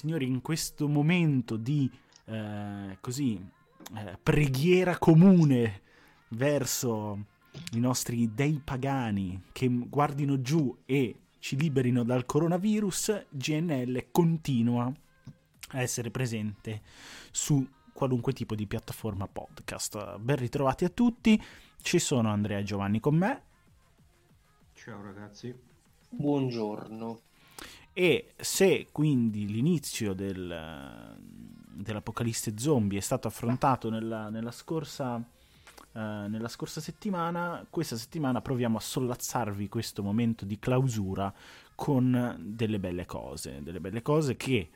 signore signori, in questo momento di eh, così, eh, preghiera comune verso i nostri dei pagani che guardino giù e ci liberino dal coronavirus, GNL continua a essere presente su qualunque tipo di piattaforma podcast. Ben ritrovati a tutti, ci sono Andrea e Giovanni con me. Ciao ragazzi. Buongiorno. E se quindi l'inizio del, dell'apocalisse zombie è stato affrontato nella, nella scorsa Uh, nella scorsa settimana, questa settimana proviamo a sollazzarvi questo momento di clausura con delle belle cose, delle belle cose che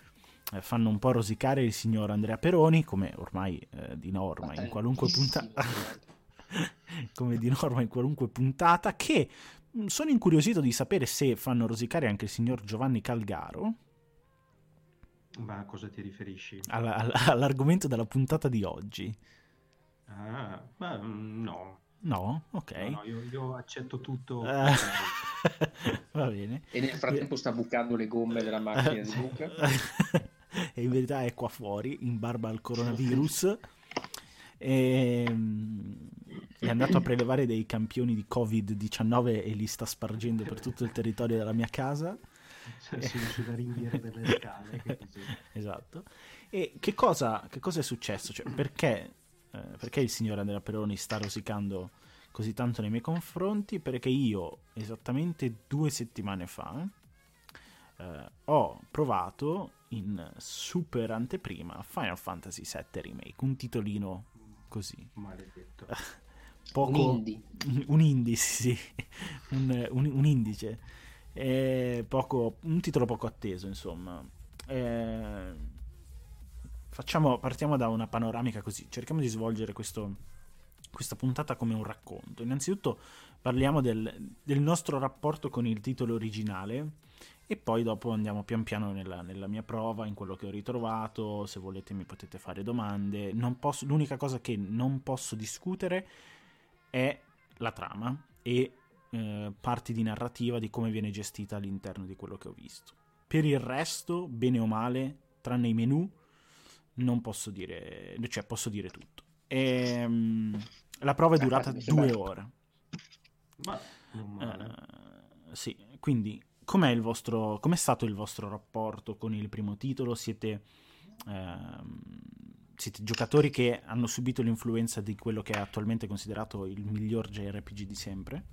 eh, fanno un po' rosicare il signor Andrea Peroni, come ormai eh, di norma in qualunque puntata. come di norma in qualunque puntata, che sono incuriosito di sapere se fanno rosicare anche il signor Giovanni Calgaro. Ma a cosa ti riferisci? All- all- all'argomento della puntata di oggi. Ah, beh, mm, no. No? Ok. No, no, io, io, accetto tutto. Uh, va bene. E nel frattempo sta bucando le gomme della macchina di Luca. e in verità è qua fuori, in barba al coronavirus. E, ehm, è andato a prelevare dei campioni di Covid-19 e li sta spargendo per tutto il territorio della mia casa. Cioè, sulla ringhiera delle scale. esatto. E che cosa, che cosa è successo? Cioè, perché eh, perché il signor Andrea Peroni sta rosicando così tanto nei miei confronti? Perché io esattamente due settimane fa eh, ho provato in super anteprima Final Fantasy VII Remake, un titolino così. Maledetto. Poco, un indie. Un indie, sì, un, un, un indice. Eh, poco, un titolo poco atteso, insomma. Eh, facciamo, partiamo da una panoramica così, cerchiamo di svolgere questo, questa puntata come un racconto. Innanzitutto parliamo del, del, nostro rapporto con il titolo originale e poi dopo andiamo pian piano nella, nella, mia prova, in quello che ho ritrovato, se volete mi potete fare domande. Posso, l'unica cosa che non posso discutere è la trama e eh, parti di narrativa di come viene gestita all'interno di quello che ho visto. Per il resto, bene o male, tranne i menu, non posso dire, cioè posso dire tutto. E, um, la prova è durata due ore. Ma uh, sì, quindi com'è, il vostro, com'è stato il vostro rapporto con il primo titolo? Siete, uh, siete giocatori che hanno subito l'influenza di quello che è attualmente considerato il miglior JRPG di sempre?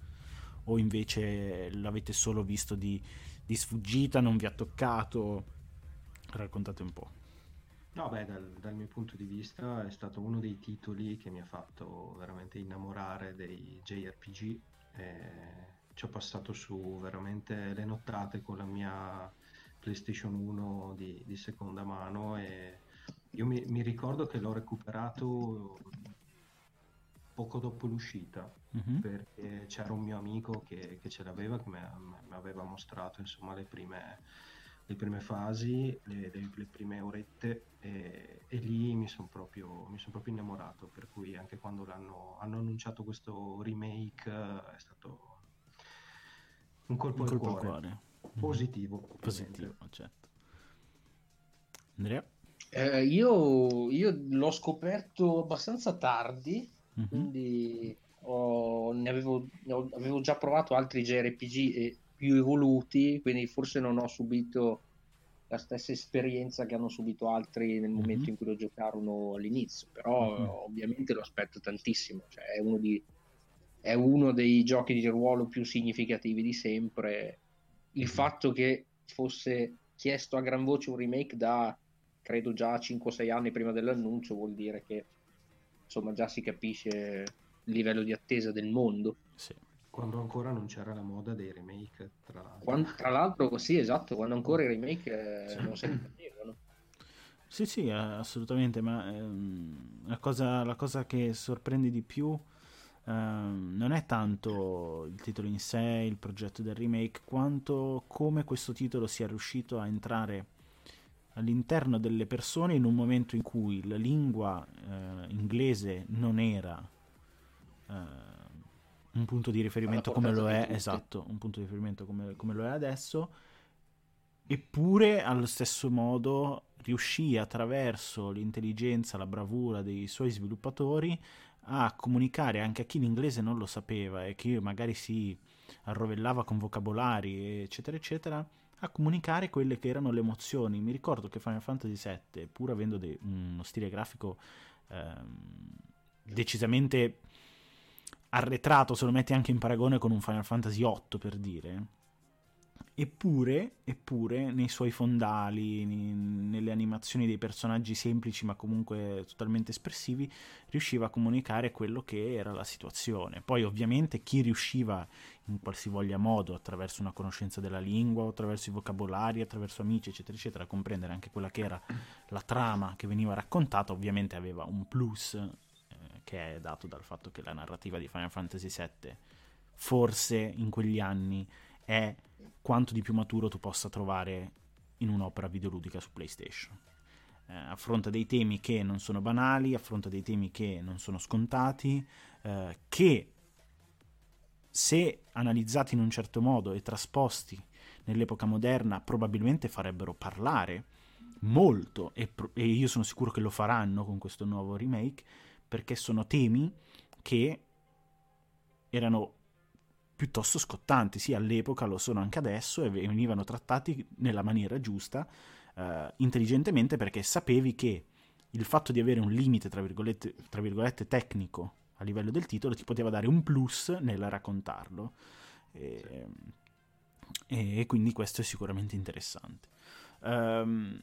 O invece l'avete solo visto di, di sfuggita, non vi ha toccato? Raccontate un po'. No, beh, dal, dal, mio punto di vista è stato uno dei titoli che mi ha fatto veramente innamorare dei JRPG. Eh, ci ho passato su veramente le nottate con la mia PlayStation 1 di, di seconda mano e io mi, mi, ricordo che l'ho recuperato poco dopo l'uscita mm-hmm. perché c'era un mio amico che, che ce l'aveva che mi, aveva mostrato insomma le prime le prime fasi, le, le, le prime orette e, e lì mi sono proprio, son proprio, innamorato, per cui anche quando hanno annunciato questo remake è stato un colpo, un colpo al cuore. cuore. Positivo. Positivo, certo. Andrea? Eh, io, io, l'ho scoperto abbastanza tardi, mm-hmm. quindi ho, ne avevo, avevo, già provato altri JRPG e più evoluti, quindi forse non ho subito la stessa esperienza che hanno subito altri nel momento mm-hmm. in cui lo giocarono all'inizio, però mm-hmm. ovviamente lo aspetto tantissimo, cioè è uno, di, è uno dei giochi di ruolo più significativi di sempre. Il mm-hmm. fatto che fosse chiesto a gran voce un remake da credo già 5-6 anni prima dell'annuncio vuol dire che insomma già si capisce il livello di attesa del mondo. Sì. Quando ancora non c'era la moda dei remake, tra l'altro. Quando, tra l'altro, sì, esatto, quando ancora i remake eh, sì. non se ne facevano. Sì, sì, assolutamente, ma ehm, la, cosa, la, cosa, che sorprende di più ehm, non è tanto il titolo in sé, il progetto del remake, quanto come questo titolo sia riuscito a entrare all'interno delle persone in un momento in cui la lingua eh, inglese non era... Eh, un punto di riferimento come lo è, esatto, un punto di riferimento come, come lo è adesso eppure allo stesso modo riuscì attraverso l'intelligenza, la bravura dei suoi sviluppatori a comunicare anche a chi l'inglese non lo sapeva e che magari si arrovellava con vocabolari, eccetera, eccetera, a comunicare quelle che erano le emozioni. Mi ricordo che Final Fantasy VII, pur avendo de- uno stile grafico ehm, decisamente arretrato, se lo metti anche in paragone con un Final Fantasy VIII, per dire, Eppure, eppure, nei suoi fondali, nelle animazioni dei personaggi semplici ma comunque totalmente espressivi, riusciva a comunicare quello che era la situazione. Poi ovviamente chi riusciva in qualsivoglia modo, attraverso una conoscenza della lingua, attraverso i vocabolari, attraverso amici, eccetera, eccetera, a comprendere anche quella che era la trama che veniva raccontata, ovviamente aveva un plus eh, che è dato dal fatto che la narrativa di Final Fantasy VII forse in quegli anni è quanto di più maturo tu possa trovare in un'opera videoludica su PlayStation. Eh, affronta dei temi che non sono banali, affronta dei temi che non sono scontati, eh, che se analizzati in un certo modo e trasposti nell'epoca moderna probabilmente farebbero parlare molto e, pro- e io sono sicuro che lo faranno con questo nuovo remake perché sono temi che erano piuttosto scottanti, sì all'epoca lo sono anche adesso e venivano trattati nella maniera giusta, eh, intelligentemente perché sapevi che il fatto di avere un limite, tra virgolette, tra virgolette, tecnico a livello del titolo ti poteva dare un plus nel raccontarlo. E, e quindi questo è sicuramente interessante. Um,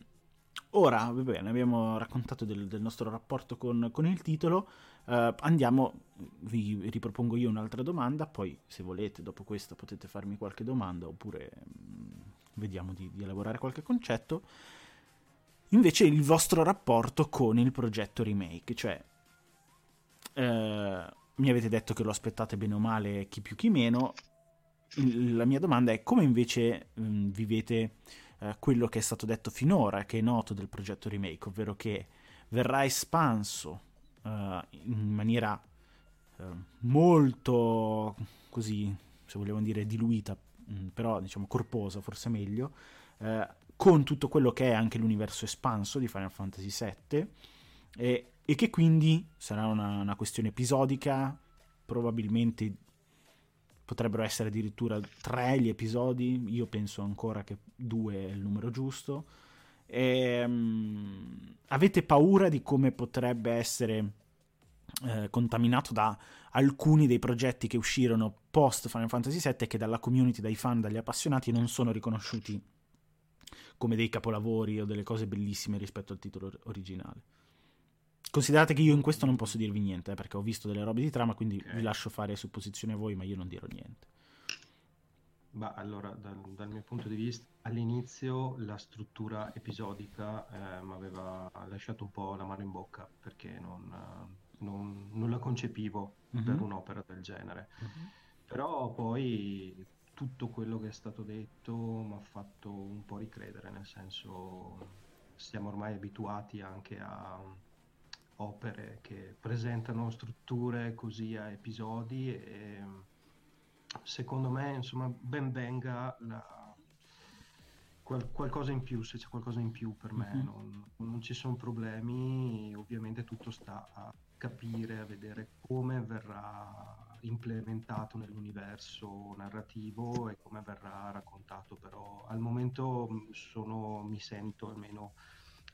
ora, va bene, abbiamo raccontato del, del nostro rapporto con, con il titolo, Uh, andiamo, vi ripropongo io un'altra domanda, poi se volete dopo questa potete farmi qualche domanda oppure mh, mm, vediamo di, di, elaborare qualche concetto. Invece il vostro rapporto con il progetto remake, cioè uh, mi avete detto che lo aspettate bene o male chi più chi meno, la mia domanda è come invece mh, mm, vivete uh, quello che è stato detto finora, che è noto del progetto remake, ovvero che verrà espanso uh, in maniera uh, molto così, se vogliamo dire, diluita, mh, mm, però diciamo corposa, forse meglio, uh, con tutto quello che è anche l'universo espanso di Final Fantasy VII e, e che quindi sarà una, una questione episodica, probabilmente potrebbero essere addirittura tre gli episodi, io penso ancora che due è il numero giusto. E, um, avete paura di come potrebbe essere eh, contaminato da alcuni dei progetti che uscirono post Final Fantasy VII e che dalla community, dai fan, dagli appassionati non sono riconosciuti come dei capolavori o delle cose bellissime rispetto al titolo originale. Considerate che io in questo non posso dirvi niente, eh, perché ho visto delle robe di trama, quindi vi lascio fare supposizioni a voi, ma io non dirò niente. Ma allora, dal, dal, mio punto di vista, all'inizio la struttura episodica eh, mi aveva lasciato un po' la mano in bocca perché non, non, non la concepivo uh-huh. per un'opera del genere. Uh-huh. Però poi tutto quello che è stato detto mi ha fatto un po' ricredere, nel senso siamo ormai abituati anche a opere che presentano strutture così a episodi e secondo me insomma ben venga la, qual, qualcosa in più se c'è qualcosa in più per me mm-hmm. non, non, ci sono problemi ovviamente tutto sta a capire a vedere come verrà implementato nell'universo narrativo e come verrà raccontato però al momento sono, mi sento almeno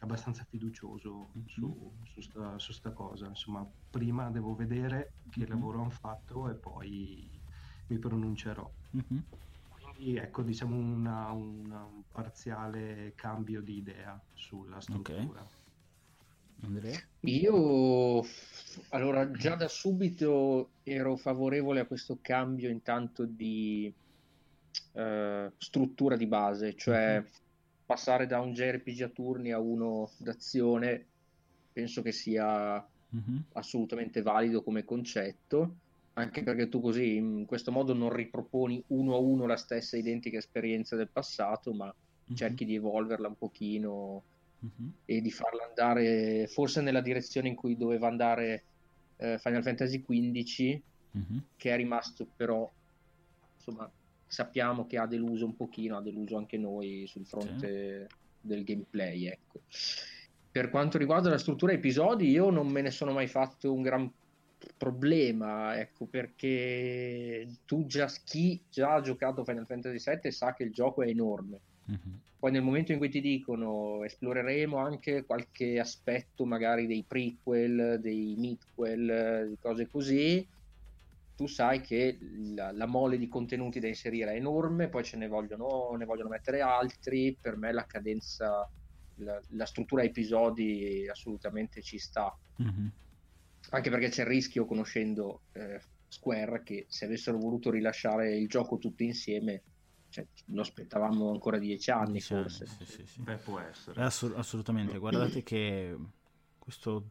abbastanza fiducioso mm-hmm. su, su, sta, su, sta, cosa insomma prima devo vedere che mm-hmm. lavoro hanno fatto e poi mi pronuncerò. Mm-hmm. Quindi ecco, diciamo una, una, un parziale cambio di idea sulla struttura. Okay. Andrea? Io allora già da subito ero favorevole a questo cambio intanto di uh, struttura di base, cioè mm-hmm. passare da un JRPG a turni a uno d'azione penso che sia mm-hmm. assolutamente valido come concetto anche perché tu così in questo modo non riproponi uno a uno la stessa identica esperienza del passato, ma mm-hmm. cerchi di evolverla un pochino mm-hmm. e di farla andare forse nella direzione in cui doveva andare eh, Final Fantasy XV, mm-hmm. che è rimasto però insomma sappiamo che ha deluso un pochino, ha deluso anche noi sul fronte sì. del gameplay. Ecco. Per quanto riguarda la struttura episodi, io non me ne sono mai fatto un gran problema, ecco, perché tu già, chi già ha giocato Final Fantasy VII sa che il gioco è enorme. Mm-hmm. Poi nel momento in cui ti dicono esploreremo anche qualche aspetto magari dei prequel, dei midquel, di cose così, tu sai che la, la, mole di contenuti da inserire è enorme, poi ce ne vogliono, ne vogliono mettere altri, per me la cadenza, la, la struttura episodi assolutamente ci sta. Mm-hmm. Anche perché c'è il rischio, conoscendo eh, Square, che se avessero voluto rilasciare il gioco tutto insieme, cioè, lo aspettavamo ancora dieci anni dieci forse. Anni, sì, sì, sì. Beh, può essere. Assu- assolutamente, guardate che questo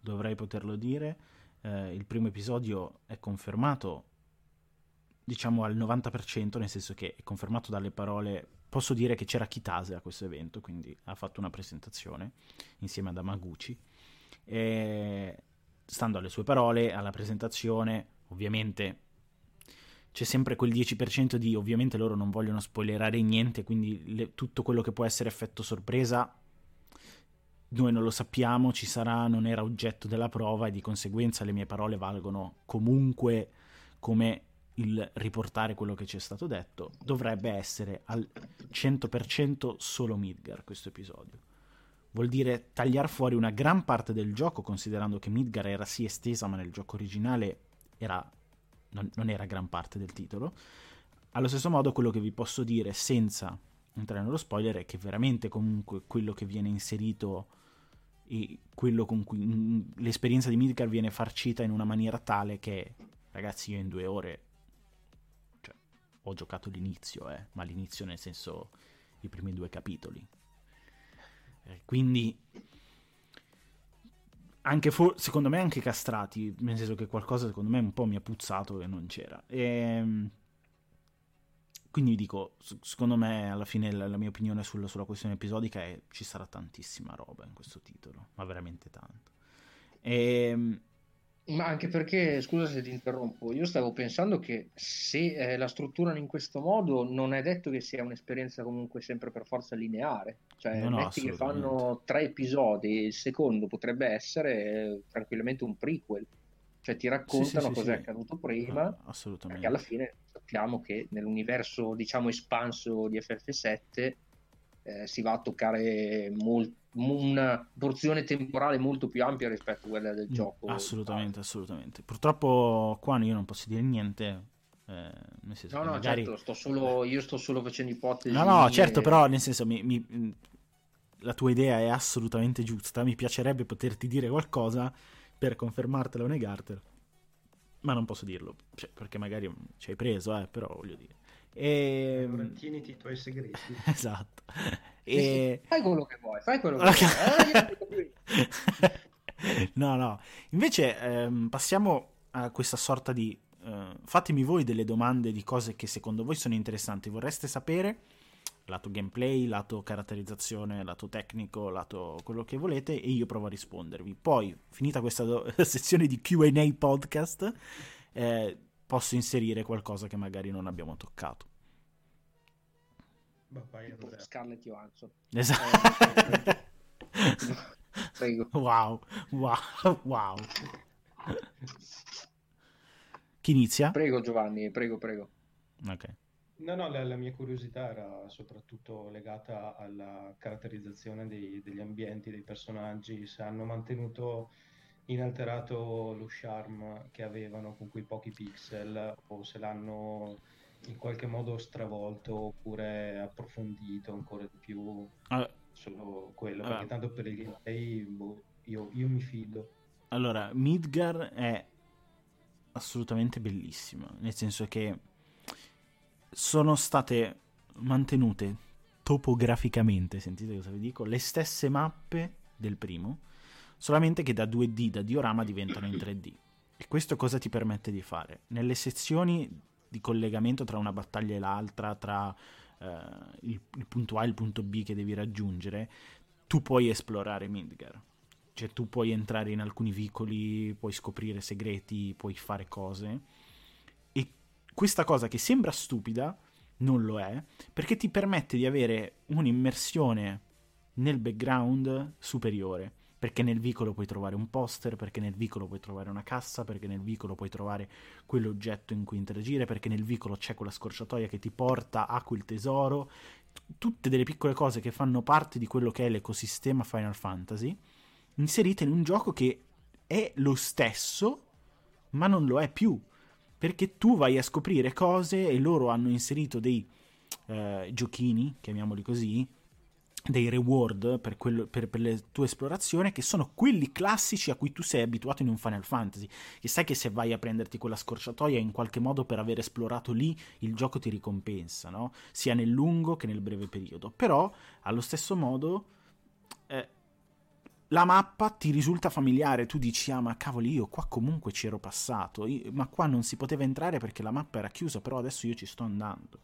dovrei poterlo dire eh, il primo episodio è confermato diciamo al 90%, nel senso che è confermato dalle parole. Posso dire che c'era Kitase a questo evento, quindi ha fatto una presentazione insieme ad Amaguchi. E, stando alle sue parole, alla presentazione, ovviamente c'è sempre quel 10% di ovviamente loro non vogliono spoilerare niente, quindi le, tutto quello che può essere effetto sorpresa noi non lo sappiamo, ci sarà, non era oggetto della prova e di conseguenza le mie parole valgono comunque come il riportare quello che ci è stato detto. Dovrebbe essere al 100% solo Midgar questo episodio. Vuol dire tagliare fuori una gran parte del gioco, considerando che Midgar era sì estesa, ma nel gioco originale era, non, non era gran parte del titolo. Allo stesso modo, quello che vi posso dire senza entrare nello spoiler è che veramente comunque quello che viene inserito e quello con cui mm, l'esperienza di Midgar viene farcita in una maniera tale che ragazzi io in due ore cioè, ho giocato l'inizio eh, ma l'inizio nel senso i primi due capitoli eh, quindi anche for- secondo me anche castrati nel senso che qualcosa secondo me un po' mi ha puzzato e non c'era e, ehm, quindi dico, secondo me alla fine la, la mia opinione sulla, sulla, questione episodica è ci sarà tantissima roba in questo titolo, ma veramente tanto. E... Ma anche perché, scusa se ti interrompo, io stavo pensando che se eh, la strutturano in questo modo non è detto che sia un'esperienza comunque sempre per forza lineare. Cioè, no, metti che fanno tre episodi, il secondo potrebbe essere eh, tranquillamente un prequel cioè ti raccontano sì, sì, cos'è accaduto prima, no, assolutamente. perché alla fine sappiamo che nell'universo diciamo espanso di FF7 eh, si va a toccare molt- una porzione temporale molto più ampia rispetto a quella del mm, gioco. Assolutamente, assolutamente. Purtroppo qua io non posso dire niente. Eh, no, no, magari... certo, sto solo, io sto solo facendo ipotesi. No, no, certo, e... però nel senso mi, mi, la tua idea è assolutamente giusta. Mi piacerebbe poterti dire qualcosa per confermartelo o negartelo. Ma non posso dirlo, cioè, perché magari ci hai preso, eh, però voglio dire. E... Allora tieniti i tuoi segreti. esatto. E... Fai quello che vuoi, fai quello che vuoi. Eh, no, no. Invece ehm, passiamo a questa sorta di... Eh, fatemi voi delle domande di cose che secondo voi sono interessanti. Vorreste sapere lato gameplay, lato caratterizzazione, lato tecnico, lato quello che volete e io provo a rispondervi. Poi, finita questa do- sezione di QA podcast, eh, posso inserire qualcosa che magari non abbiamo toccato. Scarlett Johansson. Esatto. Prego. Wow, wow, wow. Chi inizia? Prego Giovanni, prego, prego. Ok. No, no, la, la, mia curiosità era soprattutto legata alla caratterizzazione dei, degli ambienti, dei personaggi, se hanno mantenuto inalterato lo charm che avevano con quei pochi pixel o se l'hanno in qualche modo stravolto oppure approfondito ancora di più allora, solo quello, allora, perché tanto per il gameplay boh, io, io mi fido. Allora, Midgar è assolutamente bellissimo, nel senso che sono state mantenute topograficamente, sentite cosa vi dico, le stesse mappe del primo, solamente che da 2D, da diorama diventano in 3D. E questo cosa ti permette di fare? Nelle sezioni di collegamento tra una battaglia e l'altra, tra eh, il, il punto A e il punto B che devi raggiungere, tu puoi esplorare Midgar. Cioè tu puoi entrare in alcuni vicoli, puoi scoprire segreti, puoi fare cose questa cosa che sembra stupida non lo è, perché ti permette di avere un'immersione nel background superiore. Perché nel vicolo puoi trovare un poster, perché nel vicolo puoi trovare una cassa, perché nel vicolo puoi trovare quell'oggetto in cui interagire, perché nel vicolo c'è quella scorciatoia che ti porta a quel tesoro. Tutte delle piccole cose che fanno parte di quello che è l'ecosistema Final Fantasy, inserite in un gioco che è lo stesso, ma non lo è più perché tu vai a scoprire cose e loro hanno inserito dei eh, giochini, chiamiamoli così, dei reward per, quello, per, per, le tue esplorazioni che sono quelli classici a cui tu sei abituato in un Final Fantasy che sai che se vai a prenderti quella scorciatoia in qualche modo per aver esplorato lì il gioco ti ricompensa no? sia nel lungo che nel breve periodo però allo stesso modo eh, la mappa ti risulta familiare, tu dici ah ma cavoli io qua comunque ci ero passato, io, ma qua non si poteva entrare perché la mappa era chiusa, però adesso io ci sto andando.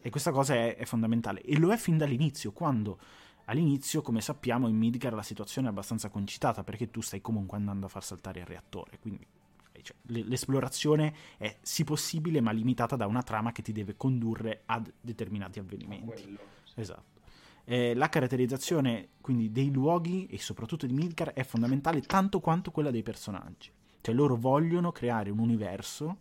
E questa cosa è, è fondamentale e lo è fin dall'inizio, quando all'inizio come sappiamo in Midgar la situazione è abbastanza concitata perché tu stai comunque andando a far saltare il reattore, quindi eh, cioè, l'esplorazione è sì possibile ma limitata da una trama che ti deve condurre a determinati avvenimenti. Quello, sì. Esatto. Eh, la caratterizzazione quindi dei luoghi e soprattutto di Midgar è fondamentale tanto quanto quella dei personaggi. Cioè loro vogliono creare un universo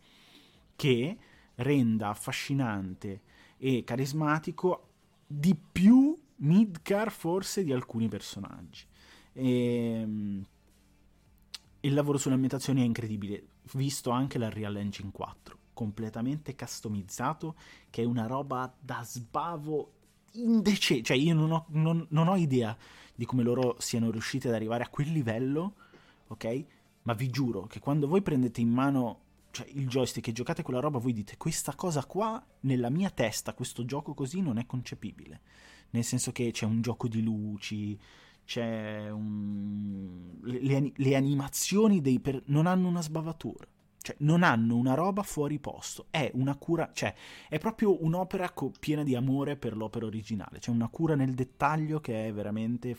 che renda affascinante e carismatico di più Midgar forse di alcuni personaggi. E, ehm, il lavoro sulle ambientazioni è incredibile, visto anche la Real Engine 4, completamente customizzato, che è una roba da sbavo indecente. Cioè, io non ho, non, non ho, idea di come loro siano riusciti ad arrivare a quel livello, ok? Ma vi giuro che quando voi prendete in mano cioè, il joystick e giocate quella roba, voi dite questa cosa qua nella mia testa, questo gioco così non è concepibile. Nel senso che c'è un gioco di luci, c'è un... le, le, animazioni dei per... non hanno una sbavatura cioè, non hanno una roba fuori posto. È una cura, cioè, è proprio un'opera co- piena di amore per l'opera originale. C'è una cura nel dettaglio che è veramente.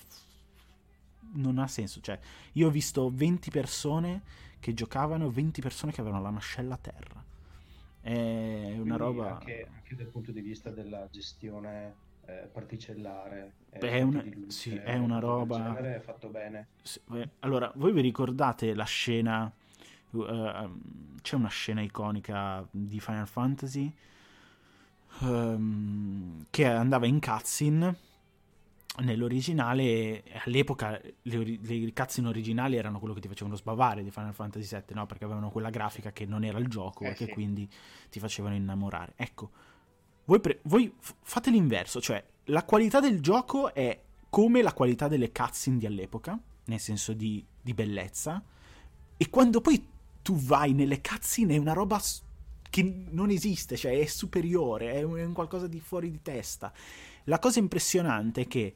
Non ha senso. Cioè, io ho visto 20 persone che giocavano, 20 persone che avevano la mascella a terra. È una Quindi roba. Anche, anche, dal punto di vista della gestione eh, particellare. Eh, è, una, luce, sì, è una roba. È fatto bene. Sì, allora, voi vi ricordate la scena uh, c'è una scena iconica di Final Fantasy um, che andava in cutscene nell'originale all'epoca le, le cutscene originali erano quello che ti facevano sbavare di Final Fantasy VII no? perché avevano quella grafica che non era il gioco eh, e che sì. quindi ti facevano innamorare ecco voi, pre- voi fate l'inverso cioè la qualità del gioco è come la qualità delle cutscene di all'epoca nel senso di, di bellezza e quando poi tu vai nelle cutscene è una roba che non esiste, cioè è superiore, è un, qualcosa di fuori di testa. La cosa impressionante è che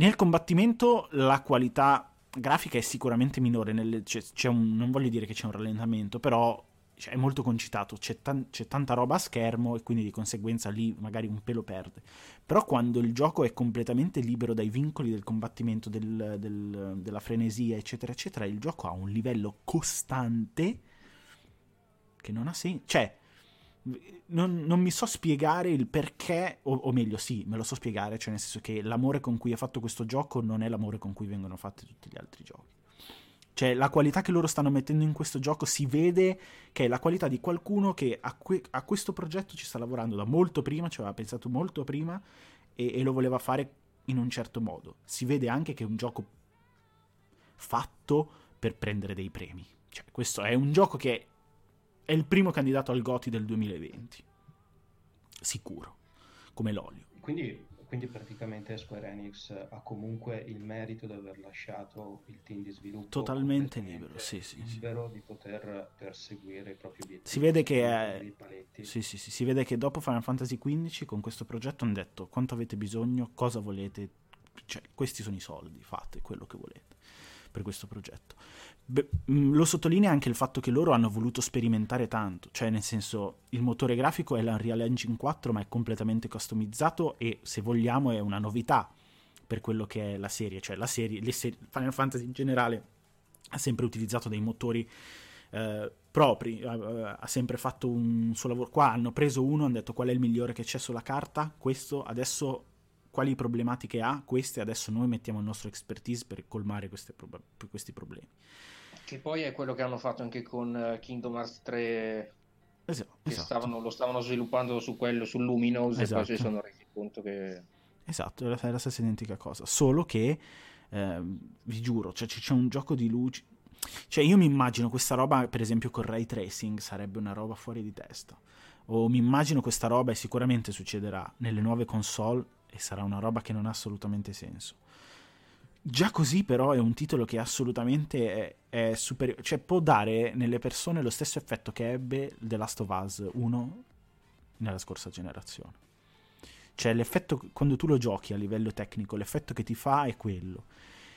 nel combattimento la qualità grafica è sicuramente minore, nelle, c'è, c'è un, non voglio dire che c'è un rallentamento, però cioè, è molto concitato, c'è, tan- c'è, tanta roba a schermo e quindi di conseguenza lì magari un pelo perde. Però quando il gioco è completamente libero dai vincoli del combattimento, del, del, della frenesia, eccetera, eccetera, il gioco ha un livello costante che non ha senso. Cioè, non, non, mi so spiegare il perché, o, o, meglio, sì, me lo so spiegare, cioè nel senso che l'amore con cui è fatto questo gioco non è l'amore con cui vengono fatti tutti gli altri giochi. Cioè, la qualità che loro stanno mettendo in questo gioco si vede che è la qualità di qualcuno che a, que- a questo progetto ci sta lavorando da molto prima, ci aveva pensato molto prima e-, e lo voleva fare in un certo modo. Si vede anche che è un gioco fatto per prendere dei premi. Cioè, questo è un gioco che è il primo candidato al GOTI del 2020. Sicuro, come l'olio. Quindi quindi praticamente Square Enix ha comunque il merito di aver lasciato il team di sviluppo totalmente libero, sì, sì, libero sì. di poter perseguire i propri obiettivi. Si vede che è... sì, sì, sì, si vede che dopo Final Fantasy XV con questo progetto hanno detto quanto avete bisogno, cosa volete, cioè questi sono i soldi, fate quello che volete per questo progetto. Beh, mm, lo sottolinea anche il fatto che loro hanno voluto sperimentare tanto, cioè nel senso il motore grafico è l'Unreal Engine 4 ma è completamente customizzato e se vogliamo è una novità per quello che è la serie, cioè la serie, le serie Final Fantasy in generale ha sempre utilizzato dei motori eh, propri, ha, ha sempre fatto un suo lavoro. Qua hanno preso uno, hanno detto qual è il migliore che c'è sulla carta, questo adesso quali problematiche ha, queste adesso noi mettiamo il nostro expertise per colmare prob- questi problemi. Che poi è quello che hanno fatto anche con eh, Kingdom Hearts 3 esatto, che esatto. Stavano, lo stavano sviluppando su quello, su Luminous esatto. e poi si esatto. sono resi conto che... Esatto, è la stessa identica cosa, solo che, eh, vi giuro, cioè, c'è un gioco di luci... Cioè io mi immagino questa roba, per esempio con ray tracing, sarebbe una roba fuori di testa. O mi immagino questa roba e sicuramente succederà nelle nuove console e sarà una roba che non ha assolutamente senso. Già così però è un titolo che assolutamente è, è superiore, cioè può dare nelle persone lo stesso effetto che ebbe The Last of Us 1 nella scorsa generazione. Cioè l'effetto, quando tu lo giochi a livello tecnico, l'effetto che ti fa è quello.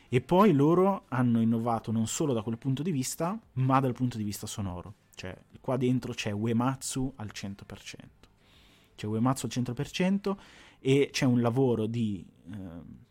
E poi loro hanno innovato non solo da quel punto di vista, ma dal punto di vista sonoro. Cioè qua dentro c'è Uematsu al 100%. C'è Uematsu al 100% e c'è un lavoro di... Eh,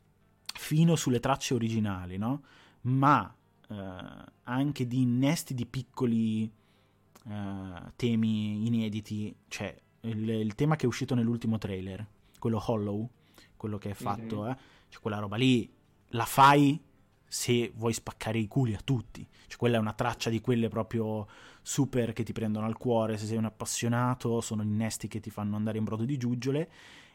fino sulle tracce originali, no? Ma eh, anche di innesti di piccoli eh, temi inediti, cioè il, il, tema che è uscito nell'ultimo trailer, quello Hollow, quello che è fatto, mm-hmm. cioè quella roba lì la fai se vuoi spaccare i culi a tutti. Cioè, quella è una traccia di quelle proprio super che ti prendono al cuore se sei un appassionato, sono innesti che ti fanno andare in brodo di giuggiole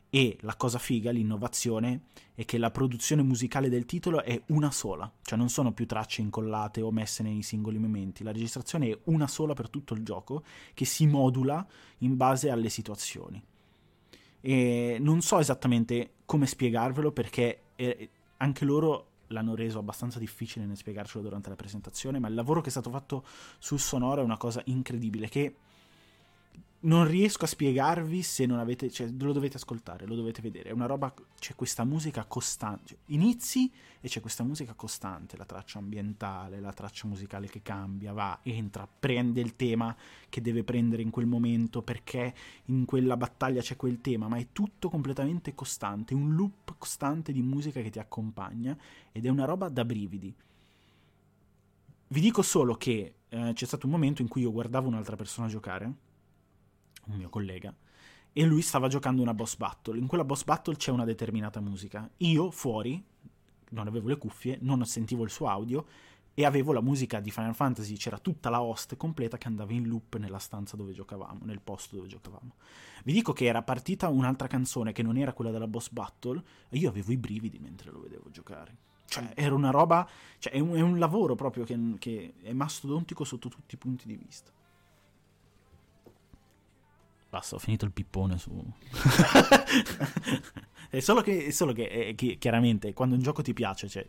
e la cosa figa, l'innovazione, è che la produzione musicale del titolo è una sola, cioè non sono più tracce incollate o messe nei singoli momenti, la registrazione è una sola per tutto il gioco che si modula in base alle situazioni. E non so esattamente come spiegarvelo perché eh, anche loro l'hanno reso abbastanza difficile nel spiegarcelo durante la presentazione, ma il lavoro che è stato fatto sul sonoro è una cosa incredibile che non riesco a spiegarvi se non avete, cioè lo dovete ascoltare, lo dovete vedere. È una roba, c'è questa musica costante, cioè, inizi e c'è questa musica costante, la traccia ambientale, la traccia musicale che cambia, va, entra, prende il tema che deve prendere in quel momento perché in quella battaglia c'è quel tema, ma è tutto completamente costante, un loop costante di musica che ti accompagna ed è una roba da brividi. Vi dico solo che eh, c'è stato un momento in cui io guardavo un'altra persona giocare un mio collega, e lui stava giocando una boss battle. In quella boss battle c'è una determinata musica. Io fuori, non avevo le cuffie, non sentivo il suo audio e avevo la musica di Final Fantasy, c'era tutta la host completa che andava in loop nella stanza dove giocavamo, nel posto dove giocavamo. Vi dico che era partita un'altra canzone che non era quella della boss battle e io avevo i brividi mentre lo vedevo giocare. Cioè, era una roba, cioè, è un, è un lavoro proprio che, che è mastodontico sotto tutti i punti di vista. Basta, ho finito il pippone su... è solo che, è solo che, è, che, chiaramente quando un gioco ti piace, cioè,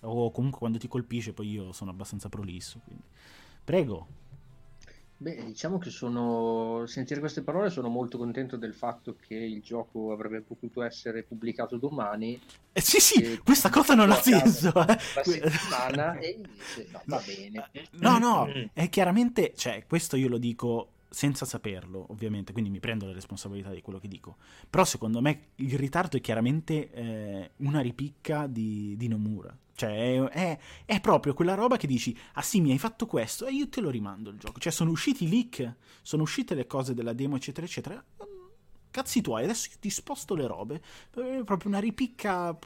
o comunque quando ti colpisce, poi io sono abbastanza prolisso. Quindi. Prego. Beh, diciamo che sono, sentire queste parole sono molto contento del fatto che il gioco avrebbe potuto essere pubblicato domani. Eh, sì, sì, questa cosa non ha senso. La settimana e invece no, va bene. No, no, è chiaramente, cioè, questo io lo dico senza saperlo, ovviamente, quindi mi prendo la responsabilità di quello che dico. Però secondo me il ritardo è chiaramente eh, una ripicca di, di Nomura. Cioè, è, è, è, proprio quella roba che dici, ah sì, mi hai fatto questo e io te lo rimando il gioco. Cioè, sono usciti i leak, sono uscite le cose della demo, eccetera, eccetera. Cazzi tuoi, adesso ti sposto le robe. È proprio una ripicca.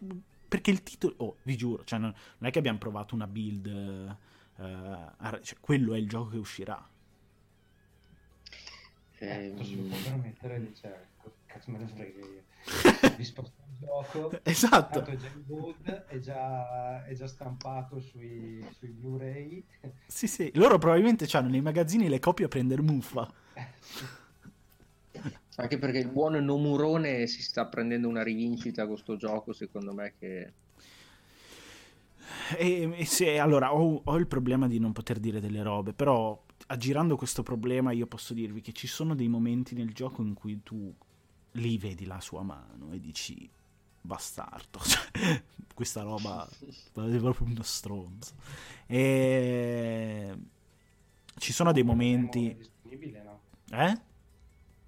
Perché il titolo. Oh, vi giuro, cioè, non, non è che abbiamo provato una build. Uh, uh, cioè, quello è il gioco che uscirà eh, si può permettere di dice cazzo me ne frega io. Vi sposto il gioco. Esatto. È già in gold è già, è già stampato sui, sui Blu-ray. Sì sì loro probabilmente hanno nei magazzini le copie a prendere muffa. Anche perché il buon Nomurone si sta prendendo una rivincita con questo gioco secondo me che e, e se, allora ho, ho il problema di non poter dire delle robe però aggirando questo problema io posso dirvi che ci sono dei momenti nel gioco in cui tu lì vedi la sua mano e dici bastardo, cioè, questa roba è proprio uno stronzo. E... Ci sono dei momenti... La demo è disponibile, no? Eh?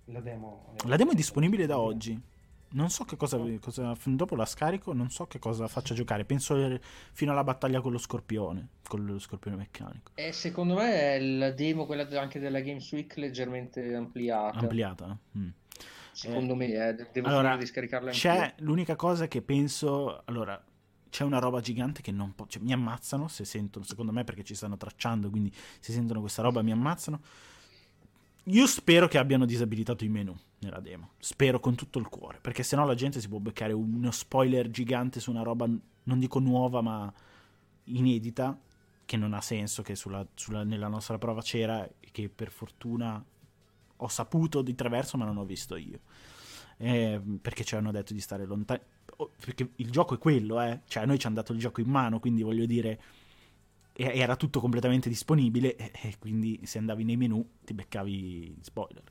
La demo, la demo è disponibile da oggi. Non so che cosa, cosa, Dopo la scarico, non so che cosa faccia giocare. Penso fino alla battaglia con lo scorpione. Con lo scorpione meccanico. E secondo me è la demo, quella anche della Games Week, leggermente ampliata. Ampliata? Mm. Secondo eh, me, eh, devo allora, di scaricarla C'è l'unica cosa che penso. Allora, c'è una roba gigante che non può. Cioè, mi ammazzano se sentono. Secondo me, perché ci stanno tracciando. Quindi, se sentono questa roba, mi ammazzano. Io spero che abbiano disabilitato i menu nella demo. Spero con tutto il cuore. Perché sennò la gente si può beccare uno spoiler gigante su una roba, non dico nuova, ma inedita. Che non ha senso. Che sulla, sulla, nella nostra prova c'era. E che per fortuna ho saputo di traverso, ma non ho visto io. Eh, perché ci hanno detto di stare lontani. Perché il gioco è quello, eh. Cioè, a noi ci hanno dato il gioco in mano, quindi voglio dire era tutto completamente disponibile e, quindi se andavi nei menu ti beccavi spoiler.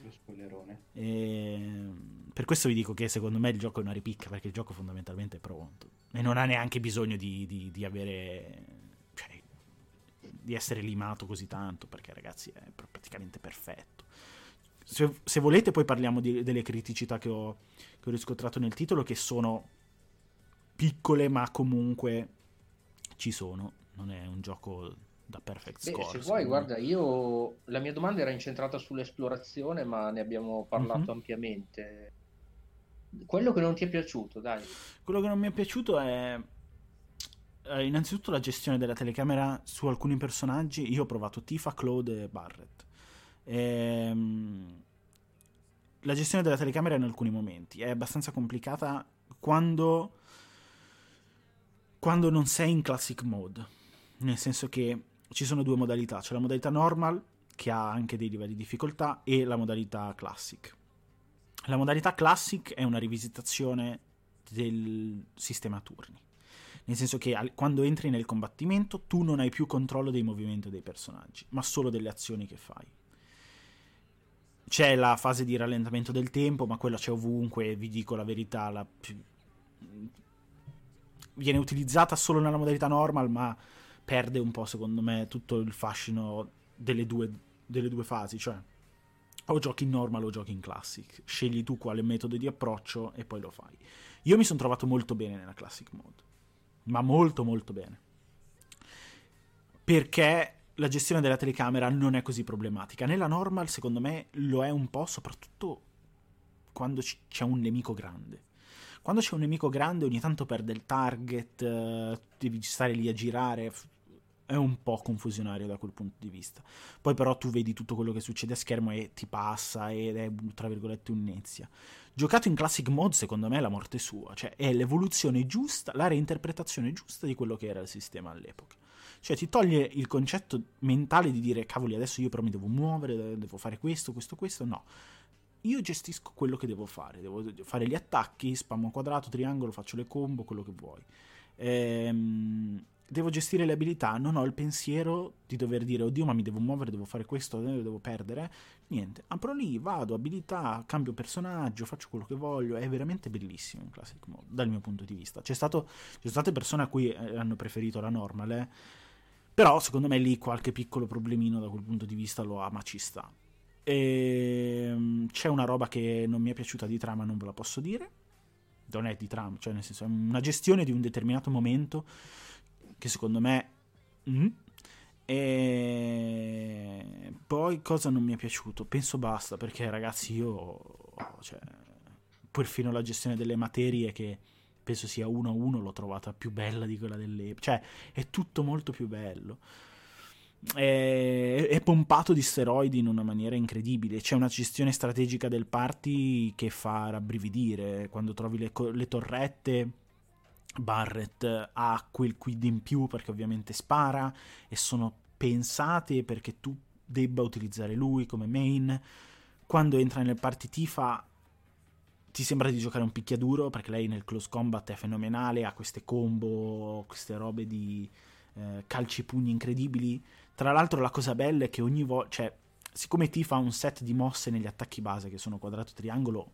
Lo spoilerone. E per questo vi dico che secondo me il gioco è una ripicca perché il gioco fondamentalmente è pronto e non ha neanche bisogno di, di, di avere... Cioè, di essere limato così tanto perché ragazzi è praticamente perfetto. Se, se volete poi parliamo di, delle criticità che ho, che ho riscontrato nel titolo che sono piccole ma comunque ci sono non è un gioco da perfect score. Beh, se vuoi, guarda, io la mia domanda era incentrata sull'esplorazione, ma ne abbiamo parlato mm-hmm. ampiamente. Quello che non ti è piaciuto, dai. Quello che non mi è piaciuto è eh, innanzitutto la gestione della telecamera su alcuni personaggi. Io ho provato Tifa, Claude e Barrett. Ehm, la gestione della telecamera in alcuni momenti è abbastanza complicata quando, quando non sei in classic mode nel senso che ci sono due modalità, c'è la modalità normal che ha anche dei livelli di difficoltà e la modalità classic. La modalità classic è una rivisitazione del sistema turni, nel senso che quando entri nel combattimento tu non hai più controllo dei movimenti dei personaggi, ma solo delle azioni che fai. C'è la fase di rallentamento del tempo, ma quella c'è ovunque, vi dico la verità, la... viene utilizzata solo nella modalità normal, ma perde un po', secondo me, tutto il fascino delle due, delle due fasi, cioè o giochi in normal o giochi in classic. Scegli tu quale metodo di approccio e poi lo fai. Io mi sono trovato molto bene nella classic mode, ma molto molto bene. Perché la gestione della telecamera non è così problematica. Nella normal, secondo me, lo è un po', soprattutto quando c- c'è un nemico grande. Quando c'è un nemico grande, ogni tanto perde il target, eh, devi stare lì a girare, è un po' confusionario da quel punto di vista. Poi però tu vedi tutto quello che succede a schermo e ti passa ed è tra virgolette un'inezia. Giocato in classic mode secondo me è la morte sua, cioè è l'evoluzione giusta, la reinterpretazione giusta di quello che era il sistema all'epoca. Cioè ti toglie il concetto mentale di dire cavoli adesso io però mi devo muovere, devo fare questo, questo, questo, no. Io gestisco quello che devo fare, devo fare gli attacchi, spammo quadrato, triangolo, faccio le combo, quello che vuoi. Ehm, devo gestire le abilità, non ho il pensiero di dover dire oddio ma mi devo muovere, devo fare questo, devo perdere. Niente, apro lì, vado, abilità, cambio personaggio, faccio quello che voglio, è veramente bellissimo in Classic Mode dal mio punto di vista. C'è stato, sono state persone a cui eh, hanno preferito la normal, eh? però secondo me lì qualche piccolo problemino da quel punto di vista lo ha, ma ci sta. E, ehm, c'è una roba che non mi è piaciuta di trama, non ve la posso dire. Non è di trama, cioè nel senso è una gestione di un determinato momento che secondo me... Mm, e poi cosa non mi è piaciuto? Penso basta, perché ragazzi io... Cioè, perfino la gestione delle materie che penso sia 1 a 1 l'ho trovata più bella di quella dell'epoca. Cioè, è tutto molto più bello. È, è, pompato di steroidi in una maniera incredibile. C'è una gestione strategica del party che fa rabbrividire. Quando trovi le, le torrette Barrett ha quel quid in più perché ovviamente spara e sono pensate perché tu debba utilizzare lui come main. Quando entra nel party Tifa ti sembra di giocare un picchiaduro perché lei nel close combat è fenomenale, ha queste combo, queste robe di eh, calci pugni incredibili. Tra l'altro la cosa bella è che ogni volta, cioè, siccome Tifa ha un set di mosse negli attacchi base che sono quadrato triangolo,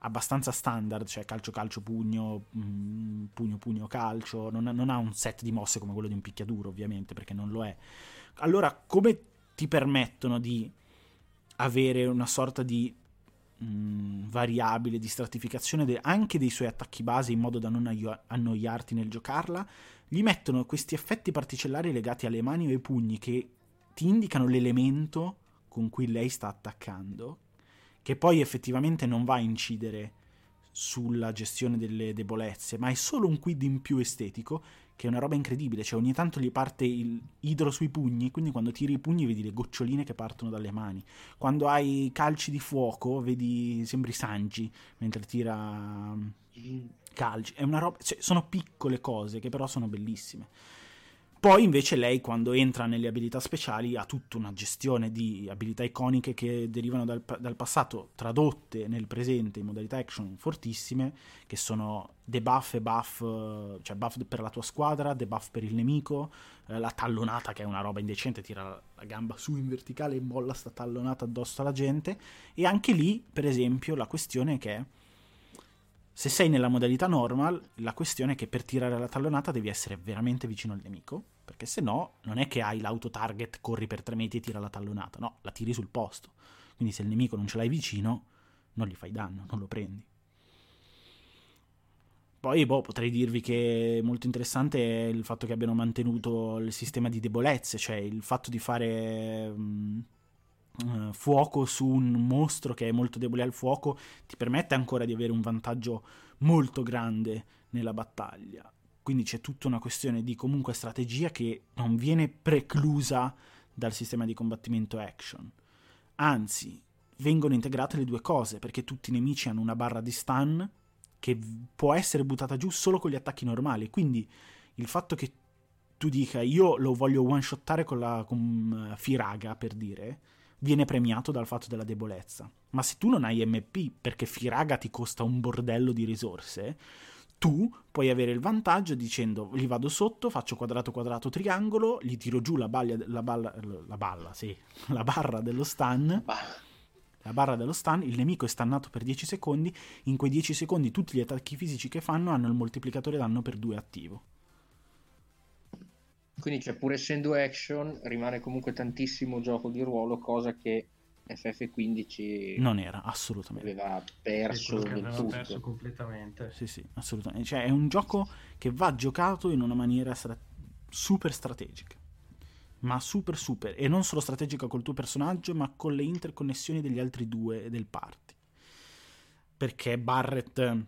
abbastanza standard, cioè calcio calcio pugno, mm, pugno pugno calcio, non, non, ha un set di mosse come quello di un picchiaduro ovviamente perché non lo è. Allora come ti permettono di avere una sorta di mh, variabile di stratificazione de- anche dei suoi attacchi base in modo da non aio- annoiarti nel giocarla, gli mettono questi effetti particellari legati alle mani o ai pugni che ti indicano l'elemento con cui lei sta attaccando, che poi effettivamente non va a incidere sulla gestione delle debolezze, ma è solo un quid in più estetico che è una roba incredibile, cioè ogni tanto gli parte il idro sui pugni, quindi quando tiri i pugni vedi le goccioline che partono dalle mani. Quando hai calci di fuoco vedi sembri Sanji mentre tira mm, calci. È una roba, cioè, sono piccole cose che però sono bellissime. Poi invece lei quando entra nelle abilità speciali ha tutta una gestione di abilità iconiche che derivano dal, dal, passato, tradotte nel presente in modalità action fortissime, che sono debuff e buff, cioè buff per la tua squadra, debuff per il nemico, eh, la tallonata che è una roba indecente, tira la gamba su in verticale e molla sta tallonata addosso alla gente, e anche lì per esempio la questione è che se sei nella modalità normal, la questione è che per tirare la tallonata devi essere veramente vicino al nemico, perché se no non è che hai l'auto target, corri per tre metri e tira la tallonata, no, la tiri sul posto. Quindi se il nemico non ce l'hai vicino, non gli fai danno, non lo prendi. Poi boh, potrei dirvi che molto interessante è il fatto che abbiano mantenuto il sistema di debolezze, cioè il fatto di fare... Mh, uh, fuoco su un mostro che è molto debole al fuoco ti permette ancora di avere un vantaggio molto grande nella battaglia. Quindi c'è tutta una questione di comunque strategia che non viene preclusa dal sistema di combattimento action. Anzi, vengono integrate le due cose, perché tutti i nemici hanno una barra di stun che può essere buttata giù solo con gli attacchi normali. Quindi il fatto che tu dica io lo voglio one shottare con la con, uh, Firaga per dire viene premiato dal fatto della debolezza. Ma se tu non hai MP perché Firaga ti costa un bordello di risorse, tu puoi avere il vantaggio dicendo gli vado sotto, faccio quadrato quadrato triangolo, gli tiro giù la, baglia, la, balla, la balla, sì, la barra dello stun. La barra dello stun, il nemico è stannato per 10 secondi, in quei 10 secondi tutti gli attacchi fisici che fanno hanno il moltiplicatore danno per 2 attivo. Quindi, cioè, pur essendo action, rimane comunque tantissimo gioco di ruolo, cosa che FF15 non era assolutamente aveva perso aveva tutto. perso completamente. Sì, sì, assolutamente. Cioè, è un gioco che va giocato in una maniera stra- super strategica. Ma super super e non solo strategica col tuo personaggio, ma con le interconnessioni degli altri due del party. Perché Barrett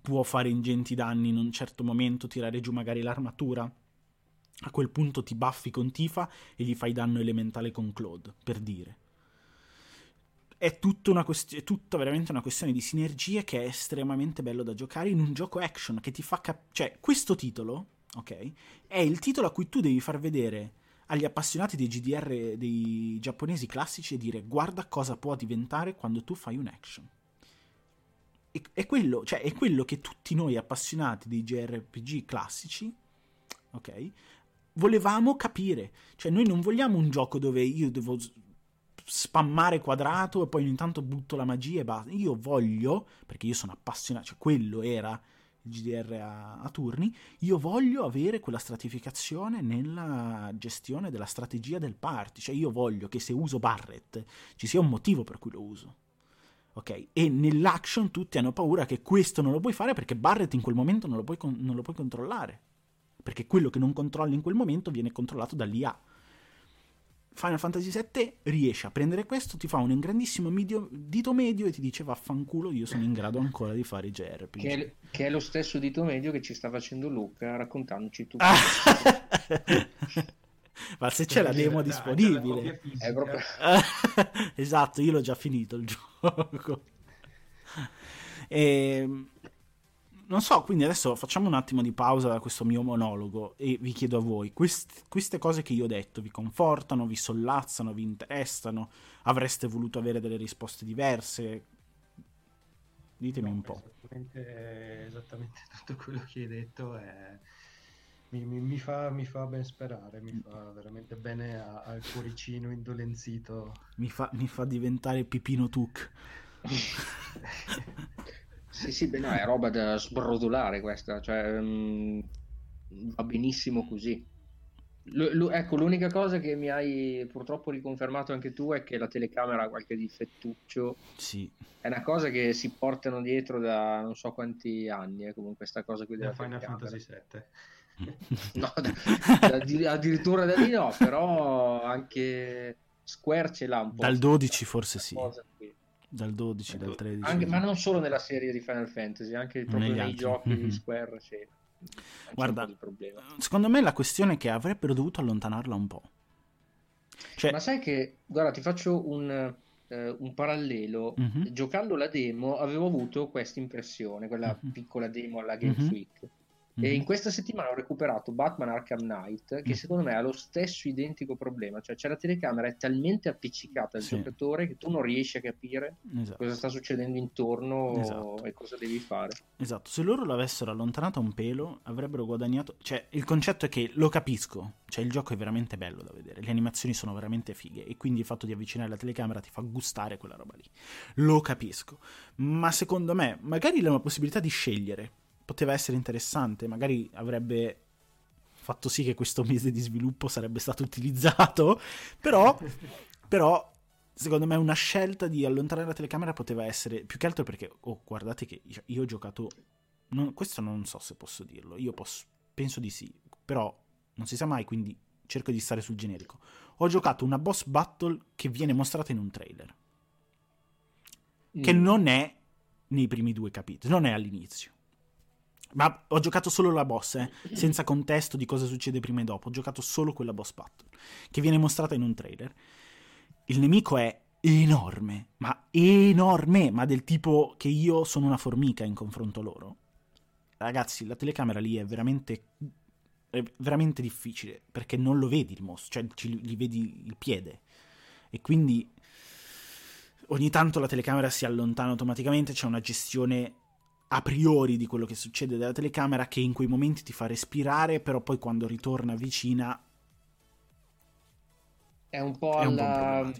può fare ingenti danni in un certo momento, tirare giù magari l'armatura a quel punto ti buffi con Tifa e gli fai danno elementale con Claude, per dire. È quest- è tutta veramente una questione di sinergie che è estremamente bello da giocare in un gioco action che ti fa capire... Cioè, questo titolo, ok, è il titolo a cui tu devi far vedere agli appassionati dei GDR dei giapponesi classici e dire guarda cosa può diventare quando tu fai un action. è, quello, cioè, è quello che tutti noi appassionati dei JRPG classici, ok, volevamo capire. Cioè, noi non vogliamo un gioco dove io devo spammare quadrato e poi ogni tanto butto la magia e basta. Io voglio, perché io sono appassionato, cioè quello era il GDR a, a, turni, io voglio avere quella stratificazione nella gestione della strategia del party. Cioè, io voglio che se uso Barret ci sia un motivo per cui lo uso. Ok? E nell'action tutti hanno paura che questo non lo puoi fare perché Barret in quel momento non lo puoi, con- non lo puoi controllare perché quello che non controlli in quel momento viene controllato dall'IA. Final Fantasy VII riesce a prendere questo, ti fa un grandissimo medio, dito medio e ti dice vaffanculo, io sono in grado ancora di fare i JRPG. Che è, che è lo stesso dito medio che ci sta facendo Luca raccontandoci tutto. Ma se c'è la demo disponibile. È proprio... esatto, io l'ho già finito il gioco. E ehm, non so, quindi adesso facciamo un attimo di pausa da questo mio monologo e vi chiedo a voi, quest- queste cose che io ho detto vi confortano, vi sollazzano, vi interessano? Avreste voluto avere delle risposte diverse? Ditemi no, un po'. Esattamente, esattamente, tutto quello che hai detto è... mi, mi, mi, fa, mi, fa, ben sperare, mi fa veramente bene a, al cuoricino indolenzito. Mi fa, mi fa diventare Pipino Tuc. Sì, sì, beh, no, è roba da sbrodolare questa, cioè mh, mm, va benissimo così. L- l- ecco, l'unica cosa che mi hai purtroppo riconfermato anche tu è che la telecamera ha qualche difettuccio. Sì. È una cosa che si portano dietro da non so quanti anni, eh, comunque questa cosa qui della Da Final. Fantasy VII. No, da- da- di- addirittura da lì no, però anche Square ce l'ha un po'. Dal questa 12 forse sì. cosa. Dal 12, dal 13. Anche- ma non solo nella serie di Final Fantasy, anche proprio nei altri. giochi Mhm. di Square c'è Guarda. Secondo me la questione è che avrebbero dovuto allontanarla un po'. Cioè, Ma sai che, guarda, ti faccio un, eh, un parallelo. Mhm. Giocando la demo avevo avuto questa impressione, quella Mhm. piccola demo alla Game. Freak. Mhm. E in questa settimana ho recuperato Batman Arkham Knight, che Mm. secondo me ha lo stesso identico problema, cioè c'è la telecamera è talmente appiccicata al Sì. giocatore che tu non riesci a capire Esatto. cosa sta succedendo intorno Esatto. e cosa devi fare. Esatto, se loro l'avessero allontanata un pelo avrebbero guadagnato, cioè il concetto è che lo capisco, cioè il gioco è veramente bello da vedere, le animazioni sono veramente fighe e quindi il fatto di avvicinare la telecamera ti fa gustare quella roba lì, lo capisco, ma secondo me magari la possibilità di scegliere poteva essere interessante, magari avrebbe fatto sì che questo mese di sviluppo sarebbe stato utilizzato, però, però secondo me una scelta di allontanare la telecamera poteva essere più che altro perché, oh, guardate che io ho giocato, non- questo non so se posso dirlo, io posso, penso di sì, però non si sa mai, quindi cerco di stare sul generico. Ho giocato una boss battle che viene mostrata in un trailer, che Mm. non è nei primi due capitoli, non è all'inizio. Ma ho giocato solo la boss, eh, senza contesto di cosa succede prima e dopo. Ho giocato solo quella boss battle, che viene mostrata in un trailer. Il nemico è enorme, ma enorme, ma del tipo che io sono una formica in confronto a loro. Ragazzi, la telecamera lì è veramente, è veramente difficile, perché non lo vedi il mostro, cioè ci- gli vedi il piede. E quindi ogni tanto la telecamera si allontana automaticamente, c'è una gestione a priori di quello che succede dalla telecamera che in quei momenti ti fa respirare, però poi quando ritorna vicina È un po' è un po' alla...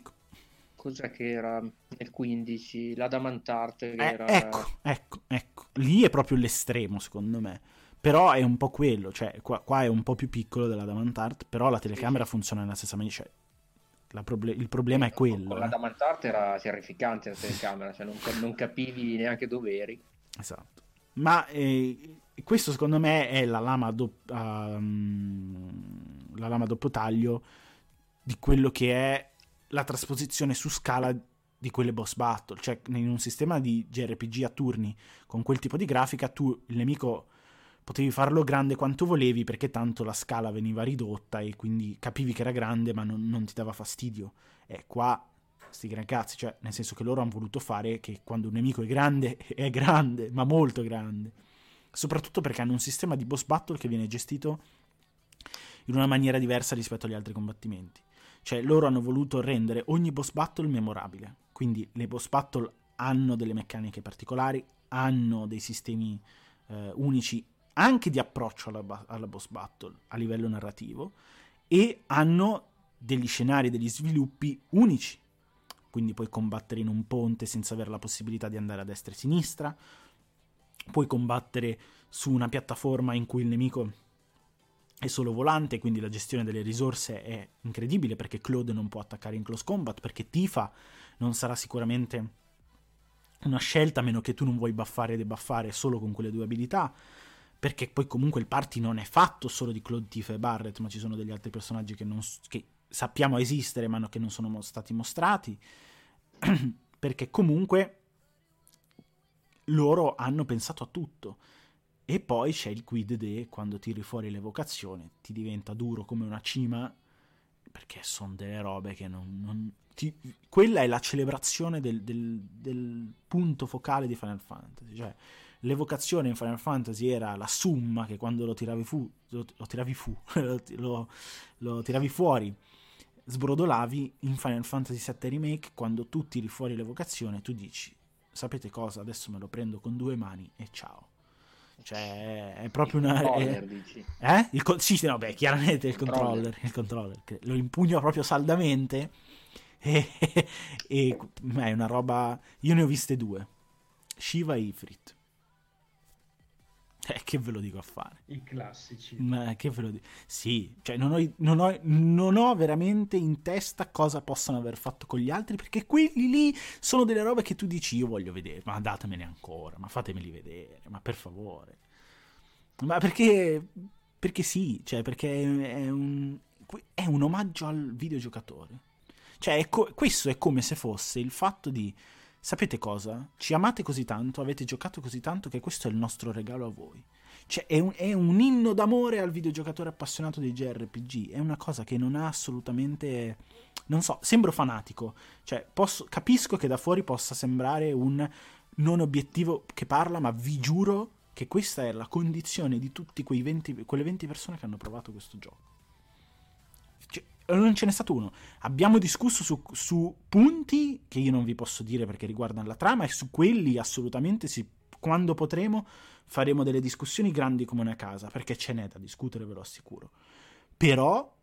Cos'è che era nel 15? L'Adamantart che Eh, era... ecco, ecco, ecco. Lì è proprio l'estremo, secondo me. Però è un po' quello, cioè qua, qua è un po' più piccolo della Damantart, però la telecamera funziona nella stessa maniera. Cioè, la proble- il problema è quello. Con eh. l'Adamantart era terrificante la telecamera, cioè non, non capivi neanche dove eri. Esatto. Ma eh, questo secondo me è la lama, a dop- ehm, la lama doppio taglio di quello che è la trasposizione su scala di quelle boss battle. Cioè, in un sistema di JRPG a turni con quel tipo di grafica, tu il nemico potevi farlo grande quanto volevi perché tanto la scala veniva ridotta e quindi capivi che era grande ma non, non ti dava fastidio. E qua sti gran cazzi, cioè nel senso che loro hanno voluto fare che quando un nemico è grande è grande, ma molto grande. Soprattutto perché hanno un sistema di boss battle che viene gestito in una maniera diversa rispetto agli altri combattimenti. Cioè loro hanno voluto rendere ogni boss battle memorabile. Quindi le boss battle hanno delle meccaniche particolari, hanno dei sistemi eh, unici anche di approccio alla, alla boss battle a livello narrativo e hanno degli scenari, degli sviluppi unici. Quindi puoi combattere in un ponte senza avere la possibilità di andare a destra e a sinistra, puoi combattere su una piattaforma in cui il nemico è solo volante, quindi la gestione delle risorse è incredibile perché Claude non può attaccare in close combat, perché Tifa non sarà sicuramente una scelta a meno che tu non vuoi buffare e debuffare solo con quelle due abilità, perché poi comunque il party non è fatto solo di Claude, Tifa e Barret, ma ci sono degli altri personaggi che, non, che sappiamo esistere ma che non sono stati mostrati, perché comunque loro hanno pensato a tutto. E poi c'è il quid de quando tiri fuori l'evocazione, ti diventa duro come una cima, perché sono delle robe che non... non ti, quella è la celebrazione del, del, del, punto focale di Final Fantasy, cioè l'evocazione in Final Fantasy era la summa che quando lo tiravi fu, lo, lo tiravi fu, lo, lo tiravi fuori, sbrodolavi in Final Fantasy VII Remake, quando tu tiri fuori l'evocazione tu dici, sapete cosa, adesso me lo prendo con due mani e ciao. Cioè, è proprio una. Controller, è, dici. Eh? Il co- sì, no, beh, chiaramente il controller. Il controller che lo impugno proprio saldamente. E, e, ma è una roba. Io ne ho viste due: Shiva e Ifrit. Cioè, che ve lo dico a fare? I classici. Ma che ve lo dico? Sì, cioè non ho, non, ho, non ho, veramente in testa cosa possano aver fatto con gli altri, perché quelli lì sono delle robe che tu dici io voglio vedere, ma datemene ancora, ma fatemeli vedere, ma per favore. Ma perché... Perché sì, cioè perché è un, è un omaggio al videogiocatore. Cioè, è co- questo è come se fosse il fatto di sapete cosa? Ci amate così tanto, avete giocato così tanto che questo è il nostro regalo a voi. Cioè, è un, è un inno d'amore al videogiocatore appassionato dei JRPG. È una cosa che non ha assolutamente. Non so, sembro fanatico. Cioè, posso, capisco che da fuori possa sembrare un non obiettivo che parla, ma vi giuro che questa è la condizione di tutte quelle 20 persone che hanno provato questo gioco non ce n'è stato uno. Abbiamo discusso su, su, punti che io non vi posso dire perché riguardano la trama e su quelli assolutamente sì, quando potremo faremo delle discussioni grandi come una casa perché ce n'è da discutere, ve lo assicuro. Però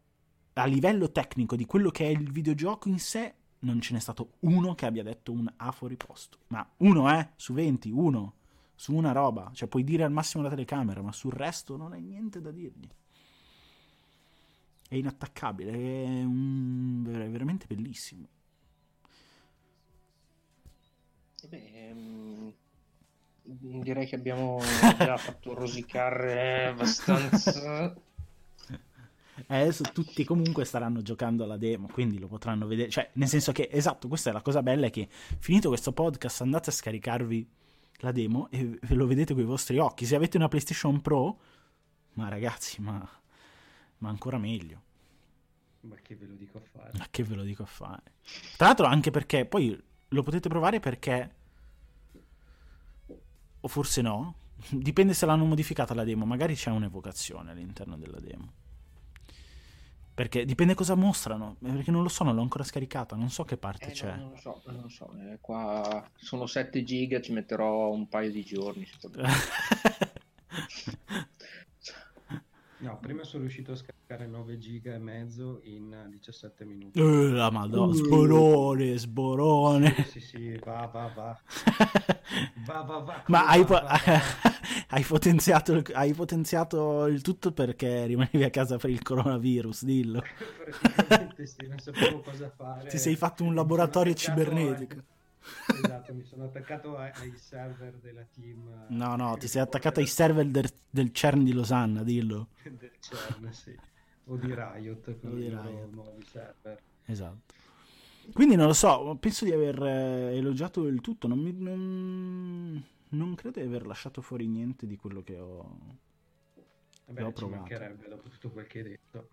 a livello tecnico di quello che è il videogioco in sé non ce n'è stato uno che abbia detto un A fuori posto. Ma uno, eh, su 20, uno, su una roba. Cioè puoi dire al massimo la telecamera, ma sul resto non hai niente da dirgli è inattaccabile, è, un, è veramente bellissimo. Eh beh, um, direi che abbiamo già fatto rosicare abbastanza. Adesso tutti comunque staranno giocando alla demo, quindi lo potranno vedere. Cioè, nel senso che, esatto, questa è la cosa bella: è che finito questo podcast andate a scaricarvi la demo e lo vedete con i vostri occhi. Se avete una PlayStation Pro, ma ragazzi, ma ma ancora meglio. Ma che ve lo dico a fare? Ma che ve lo dico a fare? Tra l'altro anche perché poi lo potete provare perché... O forse no. Dipende se l'hanno modificata la demo. Magari c'è un'evocazione all'interno della demo. Perché dipende cosa mostrano. Perché non lo so, non l'ho ancora scaricata. Non so che parte eh, c'è. No, non lo so, non lo so. Eh, qua sono 7 giga, ci metterò un paio di giorni. No, prima sono riuscito a scaricare 9 giga e mezzo in 17 minuti. Uh, la madonna, sborone, sborone. Sì, sì, sì, va, va, va. va, va, va. Ma hai, va, va, hai, potenziato il, hai potenziato il tutto perché rimanevi a casa per il coronavirus, dillo. Praticamente sì, non sapevo cosa fare. Ti sei fatto un laboratorio cibernetico. A esatto, mi sono attaccato ai, server della team. No, no, ti sei attaccato ai server del, del CERN di Losanna, dillo. del CERN, sì. O di Riot, con i nuovi server. Esatto. Quindi non lo so, penso di aver eh, elogiato il tutto, non, mi, non, non, credo di aver lasciato fuori niente di quello che ho, Vabbè, che ho provato. mancherebbe dopo tutto quel che hai detto.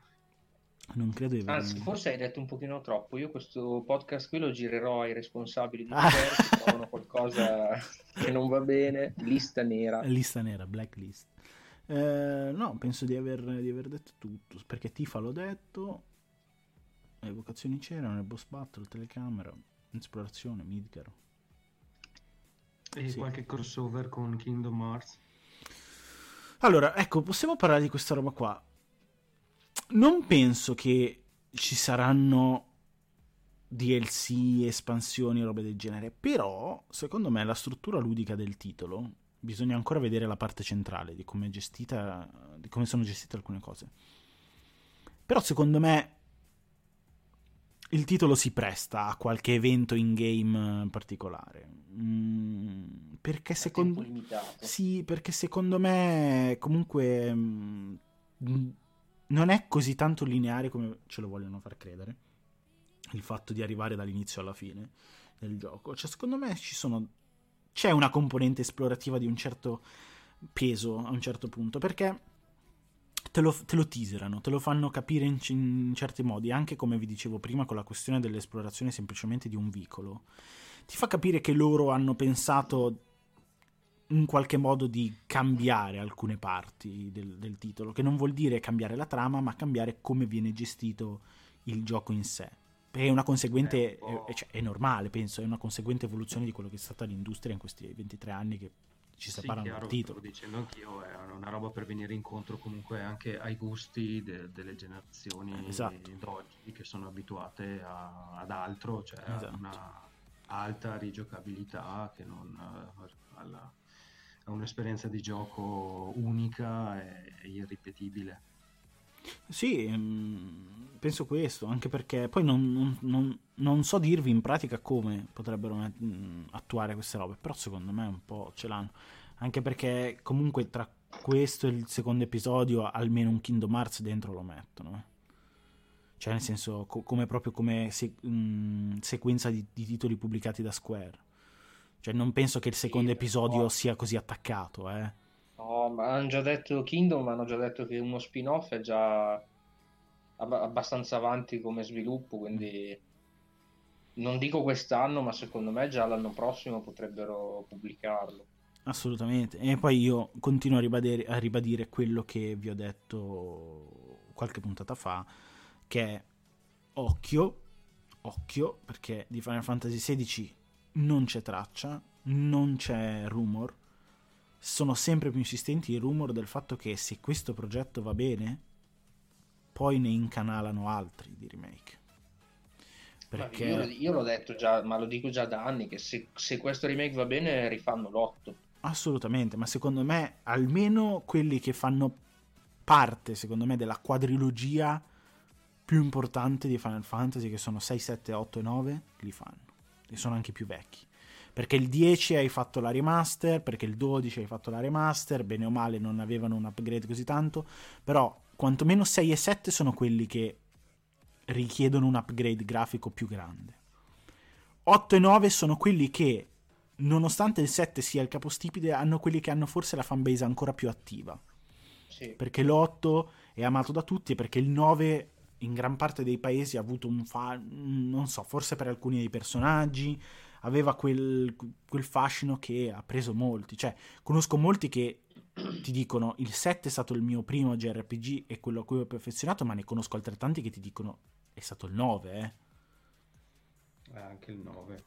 Non credo di Anzi, forse hai detto un pochino troppo. Io questo podcast qui lo girerò ai responsabili di Twitter che trovano qualcosa che non va bene. Lista nera. Lista nera, blacklist. Eh, no, penso di aver, di aver, detto tutto. Perché Tifa l'ho detto. Evocazioni c'erano, il boss battle, telecamera, esplorazione, Midgar. E sì. qualche crossover con Kingdom Hearts? Allora, ecco, possiamo parlare di questa roba qua non penso che ci saranno DLC, espansioni robe del genere, però secondo me la struttura ludica del titolo bisogna ancora vedere la parte centrale di come, gestita, di come sono gestite alcune cose. Però secondo me il titolo si presta a qualche evento in game particolare. Mm, perché secondo Sì, perché secondo me comunque mm, non è così tanto lineare come ce lo vogliono far credere. Il fatto di arrivare dall'inizio alla fine del gioco. Cioè, secondo me sono. C'è una componente esplorativa di un certo peso a un certo punto. Perché te lo, te lo teaserano, te lo fanno capire in, in, certi modi. Anche come vi dicevo prima, con la questione dell'esplorazione semplicemente di un vicolo. Ti fa capire che loro hanno pensato in qualche modo di cambiare alcune parti del, del, titolo, che non vuol dire cambiare la trama, ma cambiare come viene gestito il gioco in sé. È una conseguente, è, cioè, è normale, penso, è una conseguente evoluzione di quello che è stata l'industria in questi 23 anni che ci separano sì, dal titolo. Stavo dicendo anch'io, è una roba per venire incontro comunque anche ai gusti de- delle generazioni esatto. d'oggi che sono abituate a- ad altro, cioè esatto. a una alta rigiocabilità che non uh, alla ha un'esperienza di gioco unica e irripetibile. Sì, mm, penso questo, anche perché poi non, non, non, so dirvi in pratica come potrebbero mm, attuare queste robe, però secondo me un po' ce l'hanno, anche perché comunque tra questo e il secondo episodio almeno un Kingdom Hearts dentro lo mettono. Eh. Cioè nel senso co- come proprio come se- mh, mm, sequenza di, di, titoli pubblicati da Square. Cioè non penso che il secondo sì, episodio no. sia così attaccato, eh. No, ma hanno già detto Kingdom, hanno già detto che uno spin-off è già abbastanza avanti come sviluppo, quindi non dico quest'anno, ma secondo me già l'anno prossimo potrebbero pubblicarlo. Assolutamente. E poi io continuo a ribadire, a ribadire quello che vi ho detto qualche puntata fa, che è occhio, occhio, perché di Final Fantasy XVI non c'è traccia, non c'è rumor, sono sempre più insistenti i rumor del fatto che se questo progetto va bene, poi ne incanalano altri di remake. Perché... Io, io, l'ho detto già, ma lo dico già da anni, che se, se questo remake va bene rifanno l'otto. Assolutamente, ma secondo me almeno quelli che fanno parte, secondo me, della quadrilogia più importante di Final Fantasy, che sono 6, 7, 8 e 9, li fanno. E sono anche più vecchi perché il 10 hai fatto la remaster, perché il 12 hai fatto la remaster, bene o male non avevano un upgrade così tanto, però quantomeno 6 e 7 sono quelli che richiedono un upgrade grafico più grande. 8 e 9 sono quelli che, nonostante il 7 sia il capostipite, hanno quelli che hanno forse la fanbase ancora più attiva. Sì. Perché l'8 è amato da tutti e perché il 9 in gran parte dei paesi ha avuto un fan, non so, forse per alcuni dei personaggi, aveva quel, quel fascino che ha preso molti. Cioè, conosco molti che ti dicono il 7 è stato il mio primo JRPG e quello a cui ho perfezionato, ma ne conosco altrettanti che ti dicono è stato il 9, eh. eh anche il 9.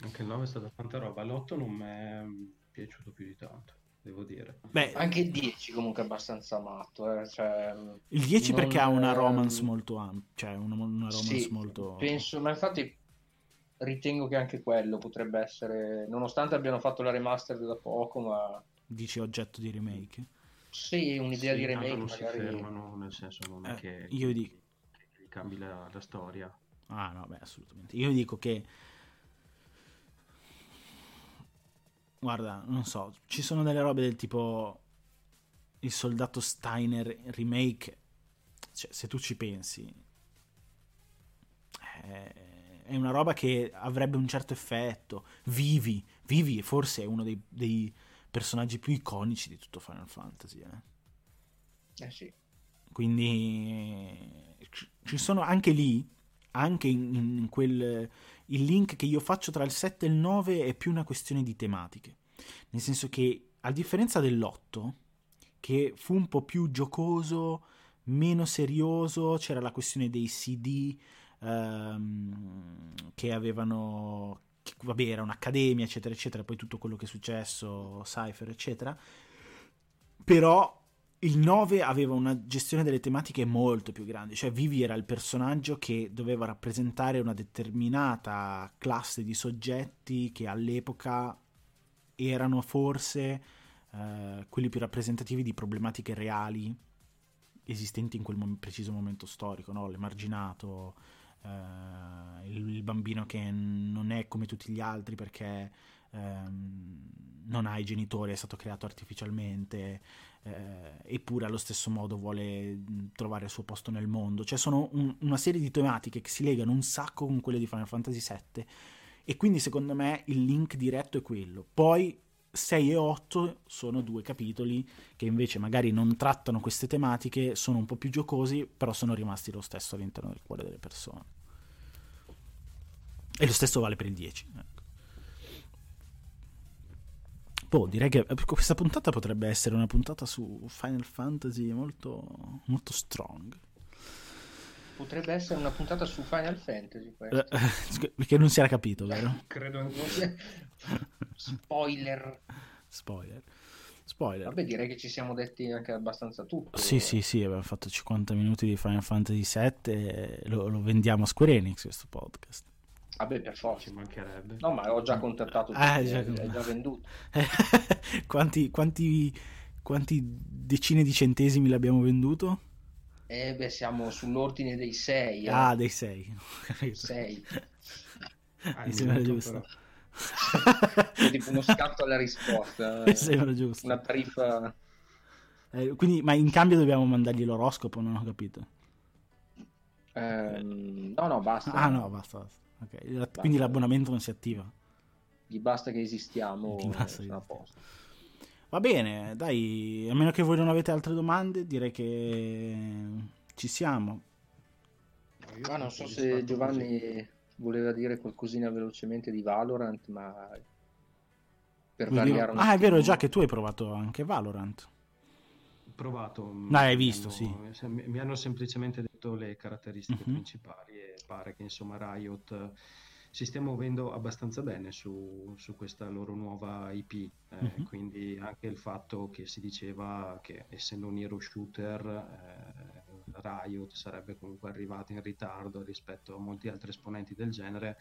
Anche il 9 è stata tanta roba. L'8 non mi è piaciuto più di tanto, devo dire. Beh, anche il 10 comunque è abbastanza matto. Eh. Cioè, il 10 perché ha una romance molto ampia, cioè una, una romance sì, molto... Penso, ma infatti ritengo che anche quello potrebbe essere, nonostante abbiano fatto la remaster da poco, ma... Dici oggetto di remake? Sì, un'idea sì, di remake non magari... si fermano, nel senso non è eh, che, io dico... che cambi la, la storia. Ah no, beh, assolutamente. Io dico che... Guarda, non so, ci sono delle robe del tipo il soldato Steiner remake, cioè, se tu ci pensi, eh, è una roba che avrebbe un certo effetto. Vivi, Vivi forse è uno dei, dei personaggi più iconici di tutto Final Fantasy. Eh, eh sì. Quindi ci sono anche lì, anche in, in quel... Il link che io faccio tra il 7 e il 9 è più una questione di tematiche. Nel senso che, a differenza dell'8, che fu un po' più giocoso, meno serioso, c'era la questione dei CD, ehm, che avevano che, vabbè era un'accademia eccetera eccetera poi tutto quello che è successo Cypher eccetera però il 9 aveva una gestione delle tematiche molto più grande, cioè Vivi era il personaggio che doveva rappresentare una determinata classe di soggetti che all'epoca erano forse eh, quelli più rappresentativi di problematiche reali esistenti in quel mom- preciso momento storico, no? l'emarginato, uh, il, il, bambino che non è come tutti gli altri perché um, non ha i genitori, è stato creato artificialmente, uh, eppure allo stesso modo vuole trovare il suo posto nel mondo. Cioè sono un, una serie di tematiche che si legano un sacco con quelle di Final Fantasy VII e quindi secondo me il link diretto è quello. Poi 6 e 8 sono due capitoli che invece magari non trattano queste tematiche, sono un po' più giocosi, però sono rimasti lo stesso all'interno del cuore delle persone. E lo stesso vale per il 10. Boh, direi che questa puntata potrebbe essere una puntata su Final Fantasy molto, molto strong. Potrebbe essere una puntata su Final Fantasy. Eh, perché non si era capito, vero? Credo anche. Spoiler. Spoiler. Spoiler. Vabbè, direi che ci siamo detti anche abbastanza tutto. Sì, sì, sì, abbiamo fatto 50 minuti di Final Fantasy VII e lo, lo vendiamo a Square Enix questo podcast. Vabbè, per forza. Ci mancherebbe. No, ma ho già contattato tutti, Ah, già- è già venduto. quanti, quanti, quanti decine di centesimi l'abbiamo venduto? Eh beh, siamo sull'ordine dei 6. Ah, dei 6. 6. Ah, Mi sembra giusto. È tipo uno scatto alla risposta. Mi sembra giusto. Una tariffa... Eh, quindi, ma in cambio dobbiamo mandargli l'oroscopo, non ho capito. Ehm, no, no, basta. Ah no, basta, basta. Ok, la- Quindi l'abbonamento non si attiva. Gli basta che esistiamo. Gli basta che esistiamo. Va bene, dai, a meno che voi non avete altre domande, direi che ci siamo. Ma non sono so se Giovanni così. voleva dire qualcosina velocemente di Valorant, ma per variare un Ah, è vero, attimo- già che tu hai provato anche Valorant. Provato. No, hai mi visto, hanno- se- Mi hanno semplicemente detto le caratteristiche Mhm. principali e pare che insomma Riot eh, si stia muovendo abbastanza bene su, su questa loro nuova IP. eh, Mhm. Quindi anche il fatto che si diceva che essendo un hero shooter eh, Riot sarebbe comunque arrivata in ritardo rispetto a molti altri esponenti del genere.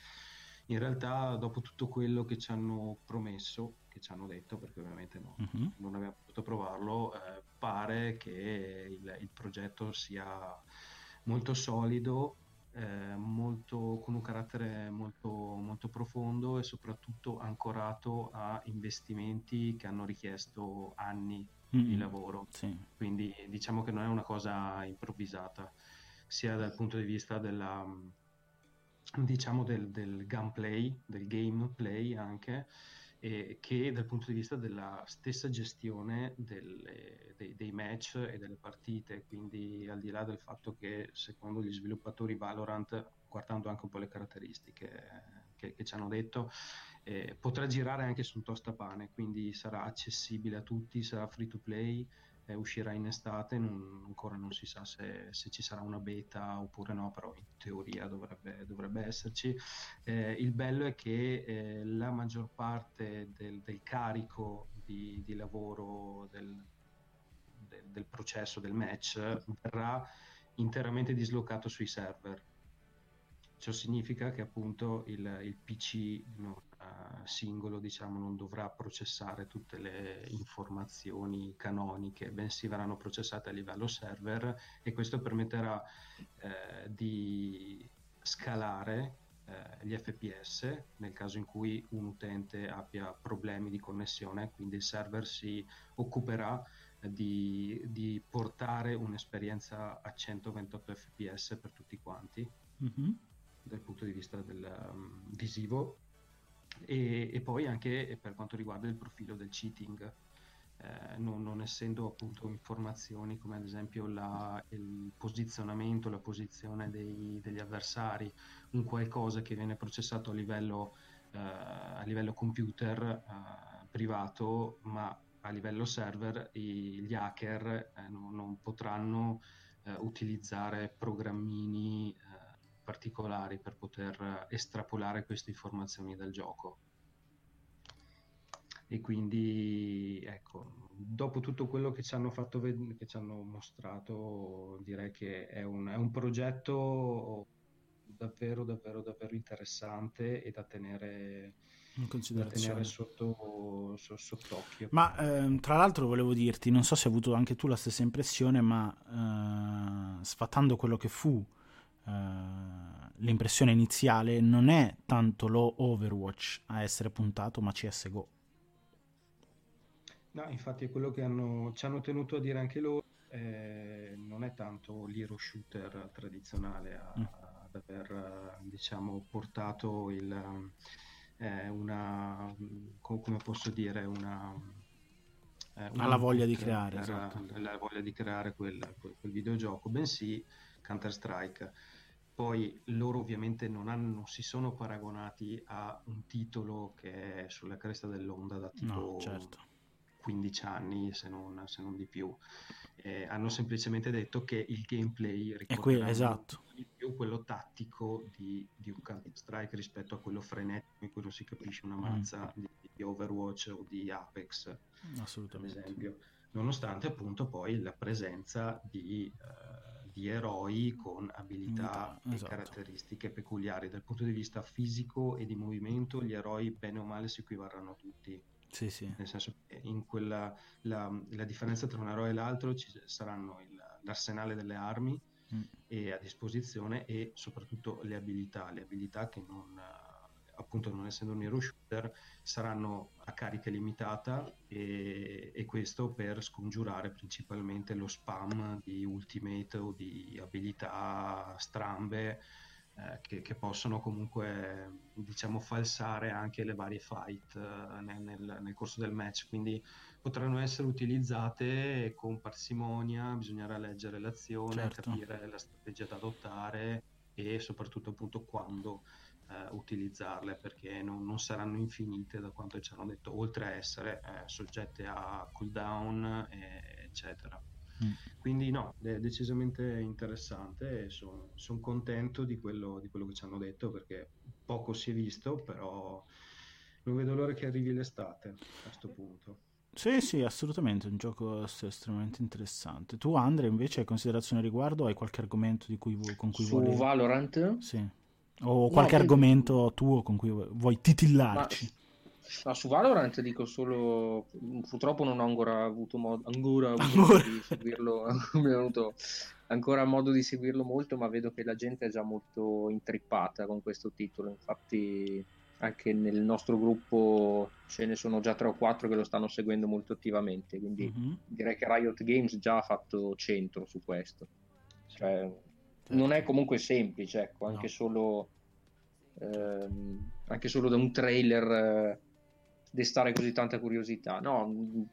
In realtà, dopo tutto quello che ci hanno promesso, che ci hanno detto, perché ovviamente no, Mhm. non abbiamo potuto provarlo, eh, pare che il, il progetto sia molto solido, eh, molto, con un carattere molto, molto profondo e soprattutto ancorato a investimenti che hanno richiesto anni di Mm, lavoro. Sì. Quindi diciamo che non è una cosa improvvisata, sia dal punto di vista della, diciamo del, del gameplay, del gameplay anche, e che dal punto di vista della stessa gestione delle- dei, dei match e delle partite. Quindi al di là del fatto che secondo gli sviluppatori Valorant, guardando anche un po' le caratteristiche che, che ci hanno detto, eh, potrà girare anche su un tostapane, quindi sarà accessibile a tutti, sarà free to play, eh, uscirà in estate, non- ancora non si sa se, se ci sarà una beta oppure no, però in teoria dovrebbe, dovrebbe esserci. Eh, il bello è che eh, la maggior parte del, del carico di, di lavoro del, del- del processo del match verrà interamente dislocato sui server. Ciò significa che appunto il, il PC non, singolo diciamo, non dovrà processare tutte le informazioni canoniche, bensì verranno processate a livello server e questo permetterà eh, di scalare eh, gli FPS nel caso in cui un utente abbia problemi di connessione, quindi il server si occuperà di, di portare un'esperienza a 128 fps per tutti quanti Mhm. dal punto di vista del, um, visivo e, e poi anche per quanto riguarda il profilo del cheating eh, non, non essendo appunto informazioni come ad esempio la- il posizionamento, la posizione dei- degli avversari, un qualcosa che viene processato a livello, eh, a livello computer eh, privato, ma a livello server i- gli hacker eh, non, non potranno eh, utilizzare programmini particolari per poter estrapolare queste informazioni dal gioco. E quindi, ecco, dopo tutto quello che ci hanno fatto ved- che ci hanno mostrato, direi che è un, è un progetto davvero, davvero, davvero interessante e da tenere, In considerazione. sotto, so- sott'occhio. Ma ehm, tra l'altro volevo dirti, non so se hai avuto anche tu la stessa impressione, ma eh, sfatando quello che fu eh, l'impressione iniziale, non è tanto lo Overwatch a essere puntato, ma CSGO. No, infatti è quello che hanno- ci hanno tenuto a dire anche loro, eh, non è tanto l'hero shooter tradizionale a- Mm. ad aver, eh, diciamo, portato il, eh, una, co- come posso dire, una... eh, un Ha la voglia di creare, esatto. la voglia di creare quel, quel- quel videogioco, bensì Counter-Strike. Poi loro ovviamente non, hanno, non si sono paragonati a un titolo che è sulla cresta dell'onda da tipo No, certo. 15 anni, se non, se non di più. Eh, hanno semplicemente detto che il gameplay molto esatto. di più quello tattico di, di un Counter-Strike rispetto a quello frenetico in cui non si capisce Mm. una mazza di, di Overwatch o di Apex, ad Assolutamente. esempio. Nonostante appunto poi la presenza di, eh, di eroi con abilità esatto. e caratteristiche peculiari. Dal punto di vista fisico e di movimento, gli eroi bene o male si equivarranno tutti. Sì, sì. Nel senso che in quella, la, la differenza tra un eroe e l'altro ci saranno il, l'arsenale delle armi mm. e a disposizione e soprattutto le abilità, le abilità che non appunto non essendo un hero shooter, saranno a carica limitata e, e, questo per scongiurare principalmente lo spam di ultimate o di abilità strambe eh, che, che, possono comunque diciamo falsare anche le varie fight eh, nel, nel, nel, corso del match quindi potranno essere utilizzate con parsimonia bisognerà leggere l'azione certo. capire la strategia da adottare e soprattutto appunto quando eh, utilizzarle perché non, non, saranno infinite da quanto ci hanno detto, oltre a essere eh, soggette a cooldown, eh, eccetera. Mm. Quindi no, è decisamente interessante e sono son contento di quello, di quello che ci hanno detto perché poco si è visto, però non vedo l'ora che arrivi l'estate a questo punto. Sì, sì, assolutamente, è un gioco estremamente interessante. Tu, Andre, invece, hai considerazioni a riguardo? Hai qualche argomento di cui, con cui Su vuoi... Su Valorant? Sì. O qualche no, argomento tuo con cui vuoi titillarci? Ma, su Valorant dico solo, purtroppo non ho ancora avuto modo, ancora avuto modo di seguirlo, venuto ancora modo di seguirlo molto, ma vedo che la gente è già molto intrippata con questo titolo, infatti anche nel nostro gruppo ce ne sono già tre o quattro che lo stanno seguendo molto attivamente, quindi mm-hmm. direi che Riot Games già ha fatto centro su questo. Cioè, non è comunque semplice, ecco, anche, no. solo, ehm, anche solo da un trailer eh, destare così tanta curiosità. No,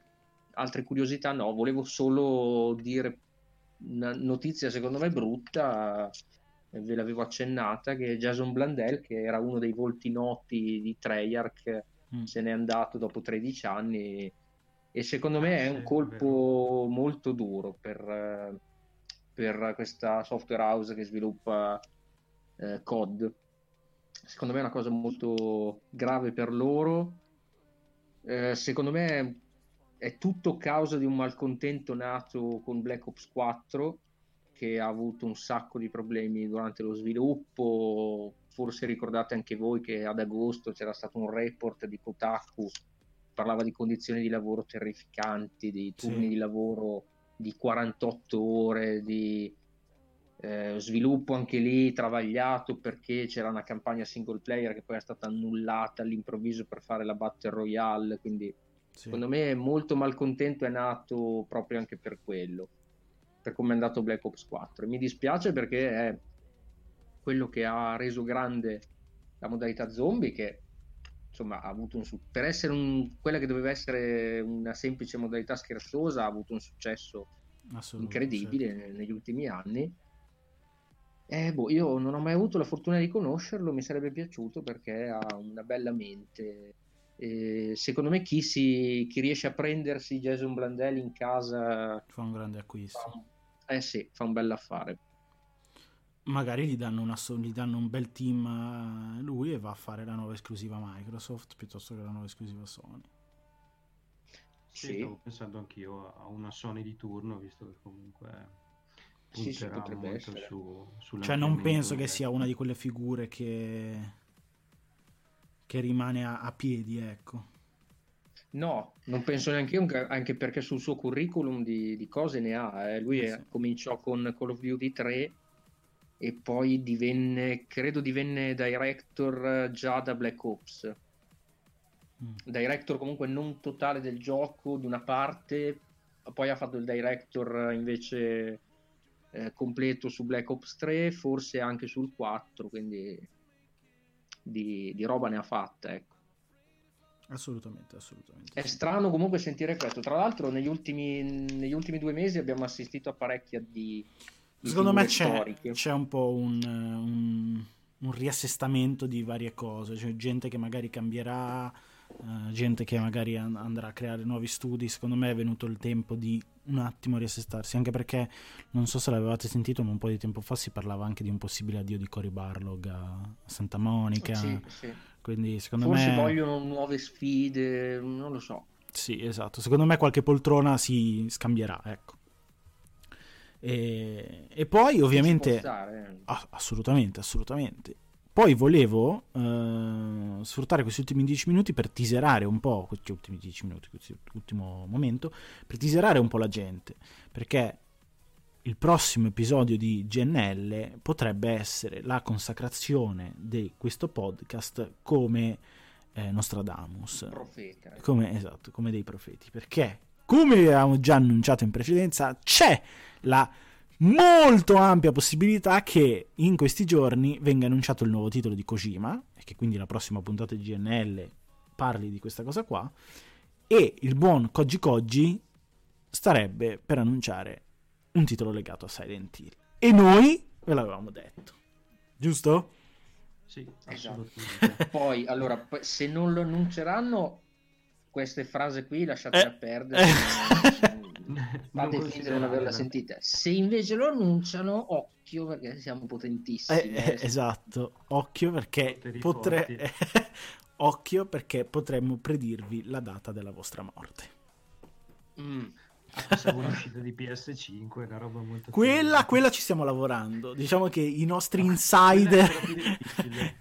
altre curiosità no, volevo solo dire una notizia secondo me brutta, ve l'avevo accennata, che Jason Blandel, che era uno dei volti noti di Treyarch, mm. se n'è andato dopo 13 anni e secondo me è un colpo molto duro per eh, per questa software house che sviluppa eh, COD. Secondo me è una cosa molto grave per loro. Eh, secondo me è tutto causa di un malcontento nato con Black Ops 4 che ha avuto un sacco di problemi durante lo sviluppo. Forse ricordate anche voi che ad agosto c'era stato un report di Kotaku parlava di condizioni di lavoro terrificanti, di turni sì. di lavoro di 48 ore di eh, sviluppo anche lì travagliato perché c'era una campagna single player che poi è stata annullata all'improvviso per fare la Battle Royale quindi sì. secondo me molto malcontento è nato proprio anche per quello per come è andato Black Ops 4 mi dispiace perché è quello che ha reso grande la modalità zombie che insomma ha avuto un per essere un, quella che doveva essere una semplice modalità scherzosa ha avuto un successo incredibile certo. negli ultimi anni. Eh, boh, io non ho mai avuto la fortuna di conoscerlo mi sarebbe piaciuto perché ha una bella mente. E secondo me chi, si, chi riesce a prendersi Jason Blandelli in casa fa un grande acquisto. Fa, eh sì, fa un bel affare magari gli danno, una, gli danno, un bel team a lui e va a fare la nuova esclusiva Microsoft piuttosto che la nuova esclusiva Sony. Sì, sì. stavo pensando anch'io a una Sony di turno, visto che comunque sì, sì, potrebbe essere. Su, cioè non penso che sia una di quelle figure che, che rimane a, a piedi, ecco. No, non penso neanche io, anche perché sul suo curriculum di, di cose ne ha. Eh. Lui sì. cominciò con Call of Duty 3 e poi divenne, credo divenne director già da Black Ops. Mm. Director comunque non totale del gioco, di una parte, poi ha fatto il director invece eh, completo su Black Ops 3, forse anche sul 4, quindi di, di roba ne ha fatta, ecco. Assolutamente, assolutamente. È strano comunque sentire questo. Tra l'altro, negli ultimi, negli ultimi due mesi abbiamo assistito a parecchia di, Secondo me c'è, c'è, un po' un, un, un, riassestamento di varie cose, cioè gente che magari cambierà, uh, gente che magari an- andrà a creare nuovi studi. Secondo me è venuto il tempo di un attimo riassestarsi, anche perché non so se l'avevate sentito, ma un po' di tempo fa si parlava anche di un possibile addio di Cory Barlog a Santa Monica. Sì, sì. Quindi secondo Forse me... vogliono nuove sfide, non lo so. Sì, esatto. Secondo me qualche poltrona si scambierà, ecco. E, e poi ovviamente... Ah, assolutamente, assolutamente. Poi volevo uh, sfruttare questi ultimi 10 minuti per teaserare un po', questi ultimi 10 minuti, questo ultimo momento, per teaserare un po' la gente, perché il prossimo episodio di GNL potrebbe essere la consacrazione di questo podcast come eh, Nostradamus. Profeta. Come, esatto, come dei profeti. Perché, come avevamo già annunciato in precedenza, c'è la molto ampia possibilità che in questi giorni venga annunciato il nuovo titolo di Kojima e che quindi la prossima puntata di GNL parli di questa cosa qua e il buon Koji Koji starebbe per annunciare un titolo legato a Silent Hill. E noi ve l'avevamo detto, giusto? Sì, esatto. Poi, allora, se non lo annunceranno, queste frasi qui lasciatele eh. perdere. Fate finta di non averla sentita. Se invece lo annunciano, occhio perché siamo potentissimi. Eh, eh, esatto, occhio perché potre... occhio perché potremmo predirvi la data della vostra morte. Mm. Pensavo l'uscita di PS5, una roba molto quella, quella ci stiamo lavorando. Diciamo che i nostri insider ci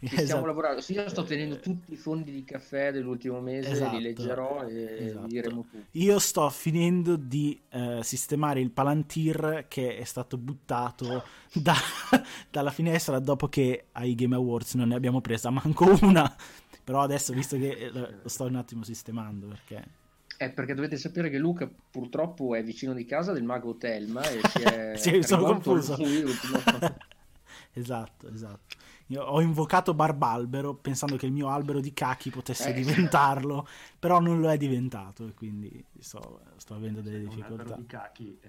esatto. stiamo lavorando. Sì, io sto tenendo tutti i fondi di caffè dell'ultimo mese, esatto. li leggerò e esatto. diremo tutto. Io sto finendo di uh, sistemare il Palantir che è stato buttato da, dalla finestra dopo che ai Game Awards non ne abbiamo presa manco una. Però adesso, visto che lo sto un attimo sistemando perché è perché dovete sapere che Luca purtroppo è vicino di casa del mago Telma e si è, sì, sono confuso. esatto, esatto. Io ho invocato Barbalbero pensando che il mio albero di cachi potesse eh. diventarlo, però non lo è diventato e quindi sto, sto avendo delle sì, difficoltà. Un albero di cachi, eh,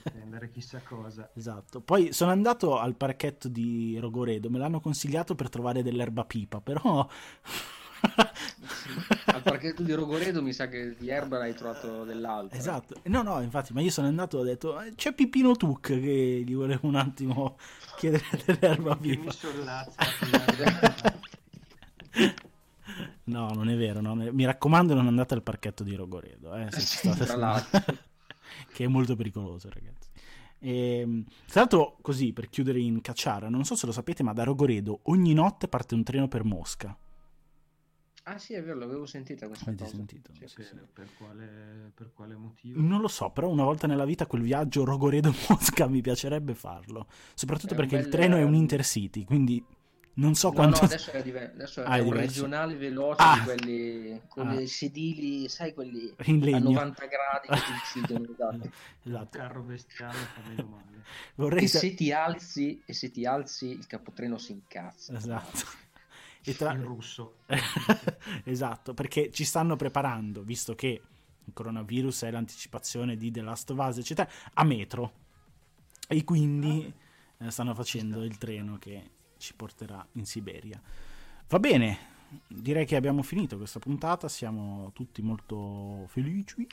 prendere chissà cosa. Esatto. Poi sono andato al parchetto di Rogoredo, me l'hanno consigliato per trovare dell'erba pipa, però al parchetto di Rogoredo mi sa che di erba hai trovato dell'altro. Esatto, no, no, infatti, ma io sono andato e ho detto eh, c'è Pipino Tuc che gli volevo un attimo chiedere dell'erba viva. no, non è vero, no. mi raccomando non andate al parchetto di Rogoredo, eh, Tra l'altro. che è molto pericoloso, ragazzi. E, ehm, tra l'altro, così per chiudere in cacciara, non so se lo sapete, ma da Rogoredo ogni notte parte un treno per Mosca. Ah sì, è vero, l'avevo sentita questa Avete cosa. sentito? Sì, sì, sì. Per, quale, per, quale, motivo? Non lo so, però una volta nella vita quel viaggio Rogoredo-Mosca mi piacerebbe farlo. Soprattutto è perché bel... il treno è un intercity, quindi non so no, quanto... No, adesso è, diver... adesso è, ah, è un regionale veloce ah. di quelli con ah. i sedili, sai, quelli a 90 gradi che ti uccidono. Esatto. esatto. Il carro bestiale fa meno male. Vorrei... E se ti alzi, e se ti alzi il capotreno si incazza. Esatto. E tra... In russo. esatto, perché ci stanno preparando, visto che il coronavirus è l'anticipazione di The Last of Us, eccetera, a metro. E quindi ah. stanno facendo il treno che ci porterà in Siberia. Va bene, direi che abbiamo finito questa puntata, siamo tutti molto felici.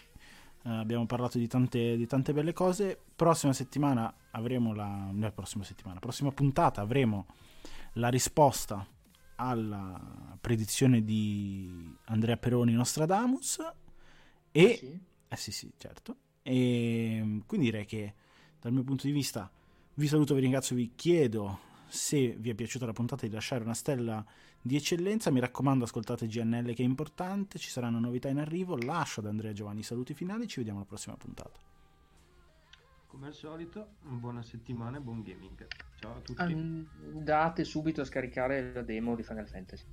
Uh, abbiamo parlato di tante, di tante, belle cose. Prossima settimana avremo la. No, prossima settimana, prossima puntata avremo la risposta alla predizione di Andrea Peroni Nostradamus e ah, sì? eh sì sì certo. E quindi direi che dal mio punto di vista vi saluto vi ringrazio vi chiedo se vi è piaciuta la puntata di lasciare una stella di eccellenza. Mi raccomando ascoltate GNL che è importante. Ci saranno novità in arrivo. Lascio ad Andrea Giovanni i saluti finali. Ci vediamo alla prossima puntata come al solito, buona settimana e buon gaming. Ciao a tutti. Andate subito a scaricare la demo di Final Fantasy.